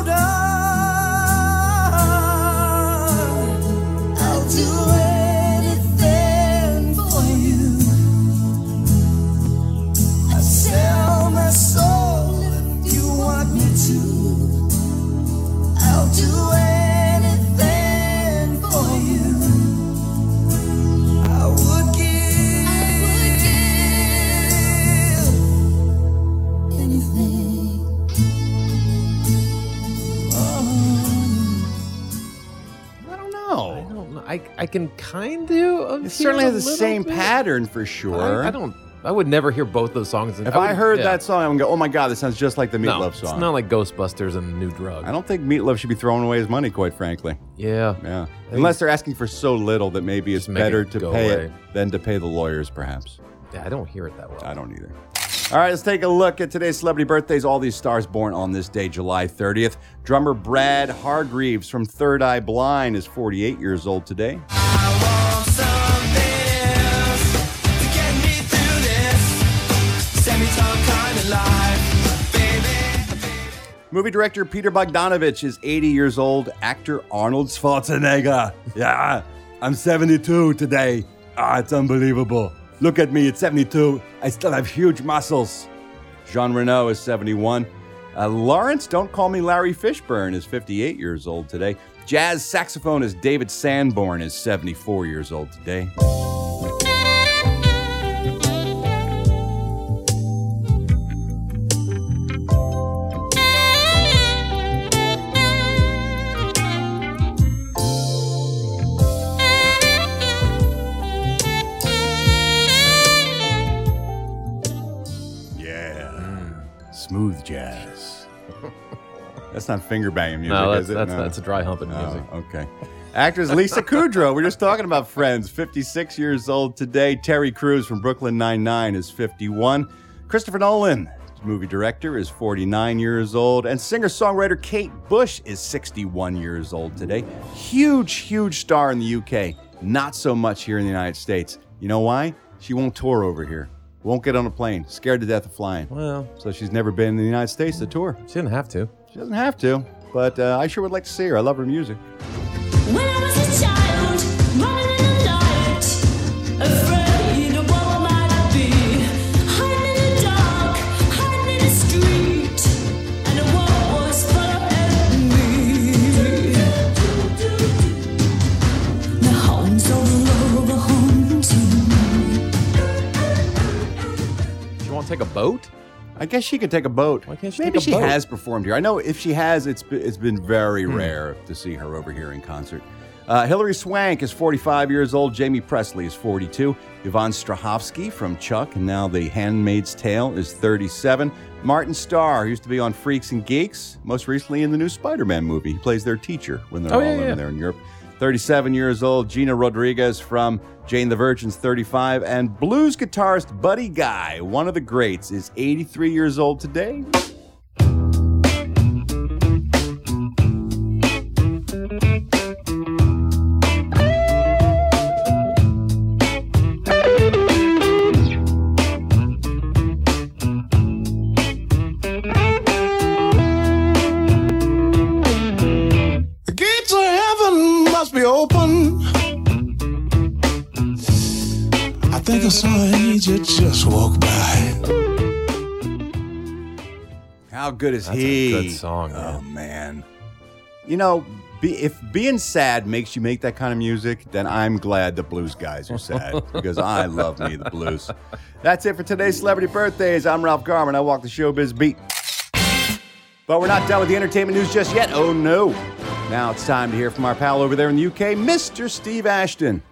Speaker 3: can kind of.
Speaker 2: It certainly has the same pattern for sure.
Speaker 3: I, I don't. I would never hear both those songs.
Speaker 2: If I,
Speaker 3: would-
Speaker 2: heard
Speaker 3: yeah.
Speaker 2: that song, I'm going go, oh my God, this sounds just like the
Speaker 3: no,
Speaker 2: Meatloaf song.
Speaker 3: it's not like Ghostbusters and New Drug.
Speaker 2: I don't think Meatloaf should be throwing away his money, quite frankly.
Speaker 3: Yeah.
Speaker 2: Yeah. Unless they're asking for so little that maybe it's better
Speaker 3: it
Speaker 2: to pay
Speaker 3: away.
Speaker 2: it than to pay the lawyers, perhaps.
Speaker 3: Yeah, I don't hear it that well.
Speaker 2: I don't either. All right, let's take a look at today's celebrity birthdays. All these stars born on this day, July 30th. Drummer Brad Hargreaves from Third Eye Blind is 48 years old today. Movie director Peter Bogdanovich is 80 years old. Actor Arnold Schwarzenegger. [LAUGHS] Yeah, I'm 72 today. Ah, it's unbelievable. Look at me, at 72. I still have huge muscles. Jean Reno is 71. Uh, Lawrence, don't call me Larry Fishburne, is 58 years old today. Jazz saxophonist David Sanborn is 74 years old today. That's not finger banging music,
Speaker 3: No, that's
Speaker 2: is it?
Speaker 3: that's that's a dry humping
Speaker 2: Oh,
Speaker 3: music.
Speaker 2: okay. Actress Lisa Kudrow. We're just talking about Friends. 56 years old today. Terry Crews from Brooklyn Nine-Nine is 51. Christopher Nolan, movie director, is 49 years old. And singer-songwriter Kate Bush is 61 years old today. Huge, huge star in the UK. Not so much here in the United States. You know why? She won't tour over here. Won't get on a plane. Scared to death of flying.
Speaker 3: Well,
Speaker 2: So she's never been in the United States to tour.
Speaker 3: she didn't have to.
Speaker 2: She doesn't have to, but uh, I sure would like to see her. I love her music.
Speaker 13: When I was a child, running in the night, afraid of what I might be, hiding in the dark, hiding in the street, and the world was full of enemy. The homes of love are haunting.
Speaker 3: She won't take a boat.
Speaker 2: I guess she could take a boat.
Speaker 3: Why can't she
Speaker 2: Maybe
Speaker 3: take a
Speaker 2: she
Speaker 3: boat?
Speaker 2: has performed here. I know if she has, it's be- it's been very
Speaker 3: Hmm.
Speaker 2: rare to see her over here in concert. Uh, Hilary Swank is 45 years old. Jaime Pressly is 42. Yvonne Strahovski from Chuck and now The Handmaid's Tale is 37. Martin Starr used to be on Freaks and Geeks, most recently in the new Spider-Man movie. He plays their teacher when they're
Speaker 3: Oh,
Speaker 2: all
Speaker 3: yeah,
Speaker 2: over
Speaker 3: yeah.
Speaker 2: there in Europe. 37 years old. Gina Rodriguez from Jane the Virgin's 35. And blues guitarist Buddy Guy, one of the greats, is 83 years old today. Good is
Speaker 3: That's a
Speaker 2: he?
Speaker 3: good song,
Speaker 2: Oh man. you know, be, if being sad makes you make that kind of music, then I'm glad the blues guys are sad [LAUGHS] because I love me the blues. That's it for today's celebrity birthdays. I'm Ralph Garman. I walk the showbiz beat. But we're not done with the entertainment news just yet. Oh no. Now it's time to hear from our pal over there in the UK, Mr. Steve Ashton.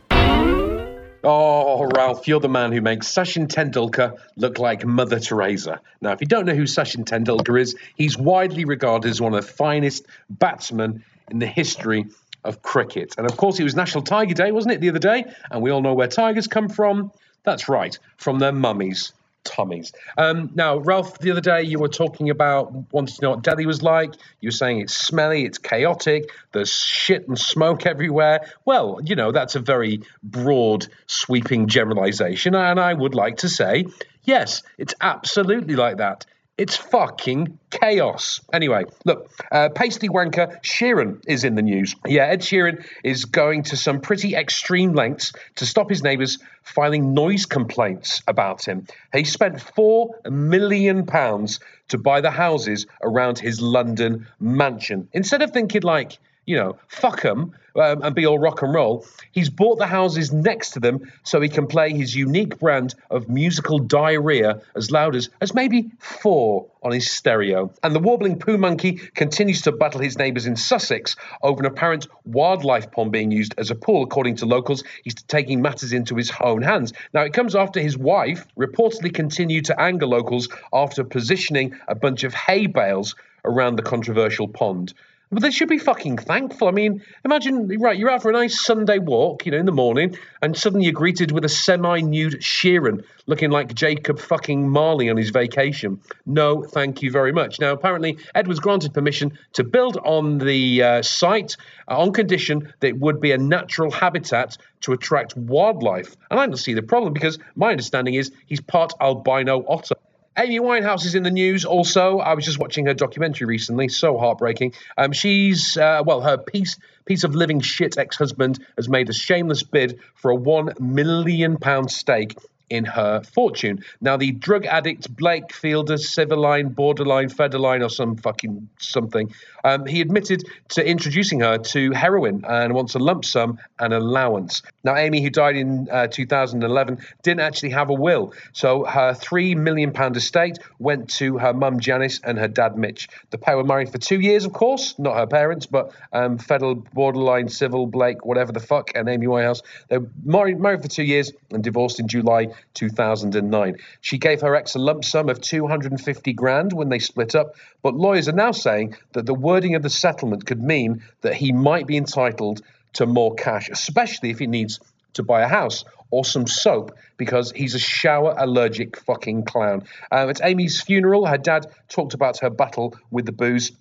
Speaker 14: Oh, Ralph, you're the man who makes Sachin Tendulkar look like Mother Teresa. Now, if you don't know who Sachin Tendulkar is, he's widely regarded as one of the finest batsmen in the history of cricket. And of course, it was National Tiger Day, wasn't it, the other day? And we all know where tigers come from. That's right, from their mummies. Tummies. Um, now, Ralph, the other day you were talking about wanting to know what Delhi was like. You were saying it's smelly, it's chaotic, there's shit and smoke everywhere. Well, you know, that's a very broad, sweeping generalization. And I would like to say, yes, it's absolutely like that. It's fucking chaos. Anyway, look, uh, pasty wanker Sheeran is in the news. Yeah, Ed Sheeran is going to some pretty extreme lengths to stop his neighbours filing noise complaints about him. He spent four million pounds to buy the houses around his London mansion. Instead of thinking like, you know, fuck 'em um, and be all rock and roll. He's bought the houses next to them so he can play his unique brand of musical diarrhea as loud as, as maybe four on his stereo. And the warbling poo monkey continues to battle his neighbours in Sussex over an apparent wildlife pond being used as a pool. According to locals, he's taking matters into his own hands. Now, it comes after his wife reportedly continued to anger locals after positioning a bunch of hay bales around the controversial pond. But they should be fucking thankful. I mean, imagine, right, you're out for a nice Sunday walk, you know, in the morning, and suddenly you're greeted with a semi nude Sheeran looking like Jacob fucking Marley on his vacation. No, thank you very much. Now, apparently, Ed was granted permission to build on the uh, site uh, on condition that it would be a natural habitat to attract wildlife. And I don't see the problem because my understanding is he's part albino otter. Amy Winehouse is in the news also. I was just watching her documentary recently, so heartbreaking. Um, she's, uh, well, her piece, piece of living shit ex husband has made a shameless bid for a £1 million stake in her fortune. Now, the drug addict Blake Fielder, Civiline, Borderline, Federline, or some fucking something, um, he admitted to introducing her to heroin and wants a lump sum and allowance. Now, Amy, who died in uh, 2011, didn't actually have a will, so her three million pound estate went to her mum Janis and her dad Mitch. The pair were married for two years, of course, not her parents, but um, Federal, Borderline, Civil, Blake, whatever the fuck, and Amy Winehouse. They were married, married for two years and divorced in July 2009. She gave her ex a lump sum of 250 grand when they split up, but lawyers are now saying that the wording of the settlement could mean that he might be entitled to more cash, especially if he needs to buy a house or some soap because he's a shower allergic fucking clown. Um, at Amy's funeral, her dad talked about her battle with the booze.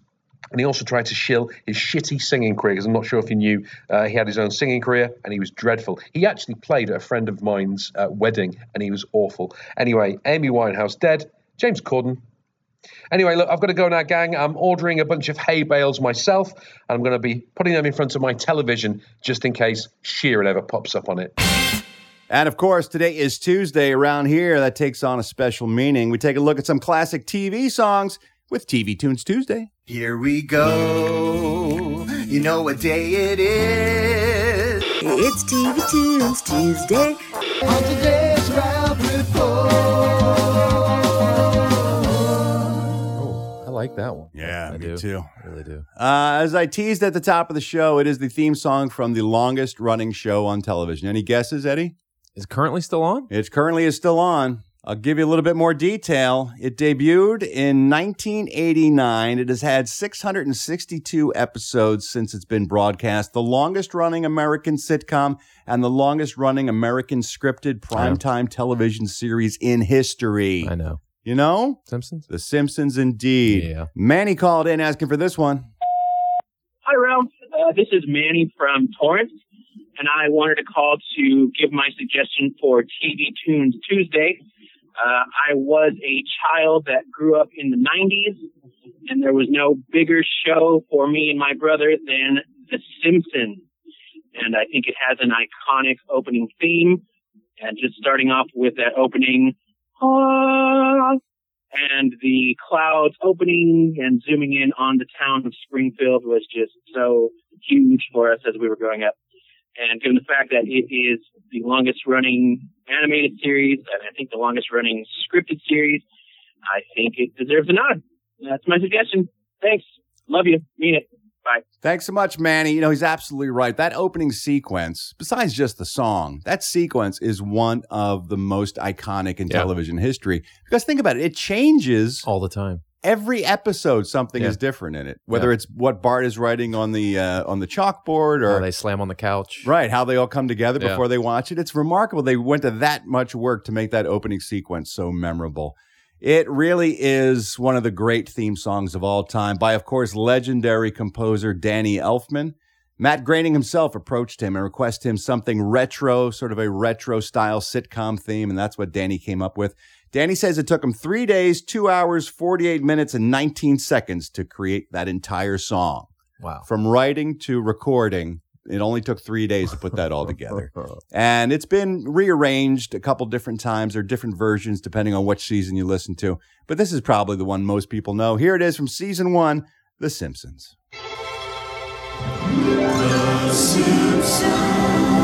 Speaker 14: And he also tried to shill his shitty singing career because I'm not sure if you knew uh, he had his own singing career and he was dreadful. He actually played at a friend of mine's uh, wedding and he was awful. Anyway, Amy Winehouse dead. James Corden. Anyway, look, I've got to go now, gang. I'm ordering a bunch of hay bales myself and I'm going to be putting them in front of my television just in case Sheeran ever pops up on it.
Speaker 2: And of course, today is Tuesday around here. That takes on a special meaning. We take a look at some classic TV songs with TV Tunes Tuesday.
Speaker 15: Here we go. You know what day it is.
Speaker 16: It's TV Tunes Tuesday.
Speaker 15: On today's
Speaker 3: like that one.
Speaker 2: Yeah,
Speaker 3: I
Speaker 2: me
Speaker 3: do.
Speaker 2: too.
Speaker 3: I really do.
Speaker 2: Uh, as I teased at the top of the show, it is the theme song from the longest running show on television. Any guesses, Eddie?
Speaker 3: Is it currently still on?
Speaker 2: It currently is still on. I'll give you a little bit more detail. It debuted in 1989. It has had 662 episodes since it's been broadcast, the longest running American sitcom and the longest running American scripted primetime television series in history.
Speaker 3: I know.
Speaker 2: You know?
Speaker 3: Simpsons?
Speaker 2: The Simpsons, indeed.
Speaker 3: Yeah.
Speaker 2: Manny called in asking for this one.
Speaker 17: Hi, Ralph. Uh, this is Manny from Torrance, and I wanted to call to give my suggestion for TV Tunes Tuesday. Uh, I was a child that grew up in the 90s, and there was no bigger show for me and my brother than The Simpsons. And I think it has an iconic opening theme. And just starting off with that opening, ah, and the clouds opening and zooming in on the town of Springfield was just so huge for us as we were growing up. And given the fact that it is the longest running animated series and I think the longest running scripted series, I think it deserves a nod. That's my suggestion. Thanks. Love you. Mean it. Bye.
Speaker 2: Thanks so much, Manny. You know, he's absolutely right. That opening sequence, besides just the song, that sequence is one of the most iconic in
Speaker 3: Yeah.
Speaker 2: television history. Because think about it, it changes
Speaker 3: all the time.
Speaker 2: Every episode, something
Speaker 3: Yeah.
Speaker 2: is different in it. Whether
Speaker 3: Yeah.
Speaker 2: it's what Bart is writing on the uh, on the chalkboard, or
Speaker 3: How they slam on the couch.
Speaker 2: right, how they all come together
Speaker 3: Yeah.
Speaker 2: before they watch it. It's remarkable. They went to that much work to make that opening sequence so memorable. It really is one of the great theme songs of all time by, of course, legendary composer Danny Elfman. Matt Groening himself approached him and requested him something retro, sort of a retro style sitcom theme, and that's what Danny came up with. Danny says it took him three days, two hours, 48 minutes, and 19 seconds to create that entire song.
Speaker 3: Wow.
Speaker 2: From writing to recording, it only took three days to put that all together. [LAUGHS] And it's been rearranged a couple different times or different versions depending on which season you listen to. But this is probably the one most people know. Here it is from season one The Simpsons. You can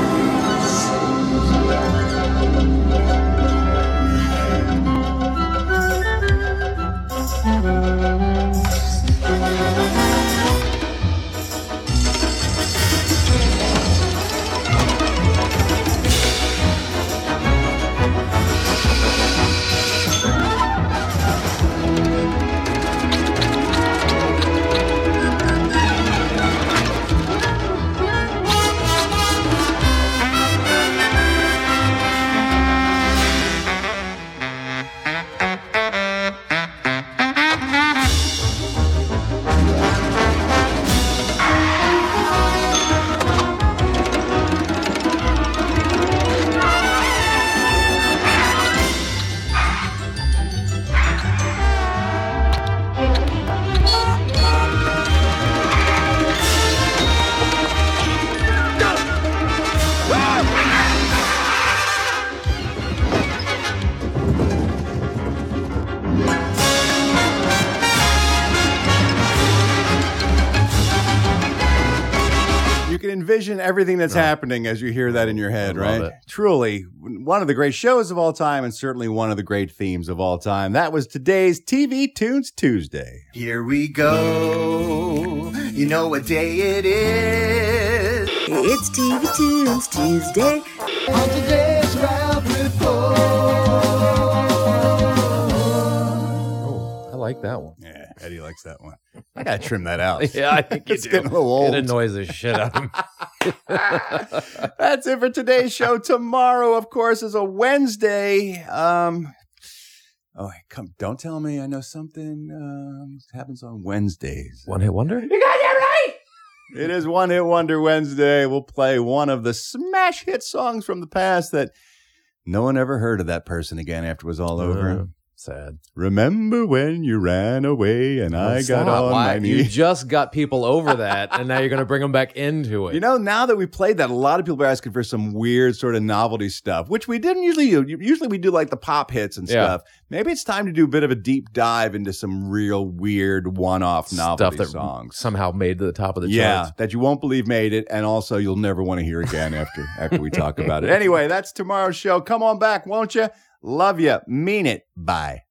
Speaker 2: envision everything that's happening as you hear that in your head,
Speaker 3: I love
Speaker 2: right?
Speaker 3: it.
Speaker 2: Truly, one of the great shows of all time, and certainly one of the great themes of all time. That was today's TV Tunes Tuesday.
Speaker 15: Here we go. You know what day it is.
Speaker 16: It's TV Tunes Tuesday.
Speaker 15: On today's Ralph Report.
Speaker 3: Oh, I like that one.
Speaker 2: Yeah, Eddie likes that one. I gotta trim that [LAUGHS] out.
Speaker 3: Yeah, I think you
Speaker 2: it's
Speaker 3: do.
Speaker 2: getting a little old.
Speaker 3: It annoys the shit out of me. [LAUGHS]
Speaker 2: That's it for today's show. Tomorrow, of course, is a Wednesday. Um, oh, come! Don't tell me I know something um, happens on Wednesdays.
Speaker 3: One hit wonder?
Speaker 2: You got that right. It is one hit wonder Wednesday. We'll play one of the smash hit songs from the past that no one ever heard of that person again after it was all over.
Speaker 3: Uh, sad.
Speaker 2: Remember when you ran away and oh, I got on
Speaker 3: Why-
Speaker 2: my
Speaker 3: You just got people over [LAUGHS] that, and now you're going to bring them back into it.
Speaker 2: You know, now that we played that, a lot of people are asking for some weird sort of novelty stuff, which we didn't usually do. Usually we do like the pop hits and
Speaker 3: Yeah.
Speaker 2: stuff. Maybe it's time to do a bit of a deep dive into some real weird one-off novelty
Speaker 3: Stuff that
Speaker 2: songs.
Speaker 3: somehow made to the top of the
Speaker 2: yeah,
Speaker 3: charts.
Speaker 2: that you won't believe made it, and also you'll never want to hear again after after we talk about it. Anyway, that's tomorrow's show. Come on back, won't you? Love you. Mean it. Bye.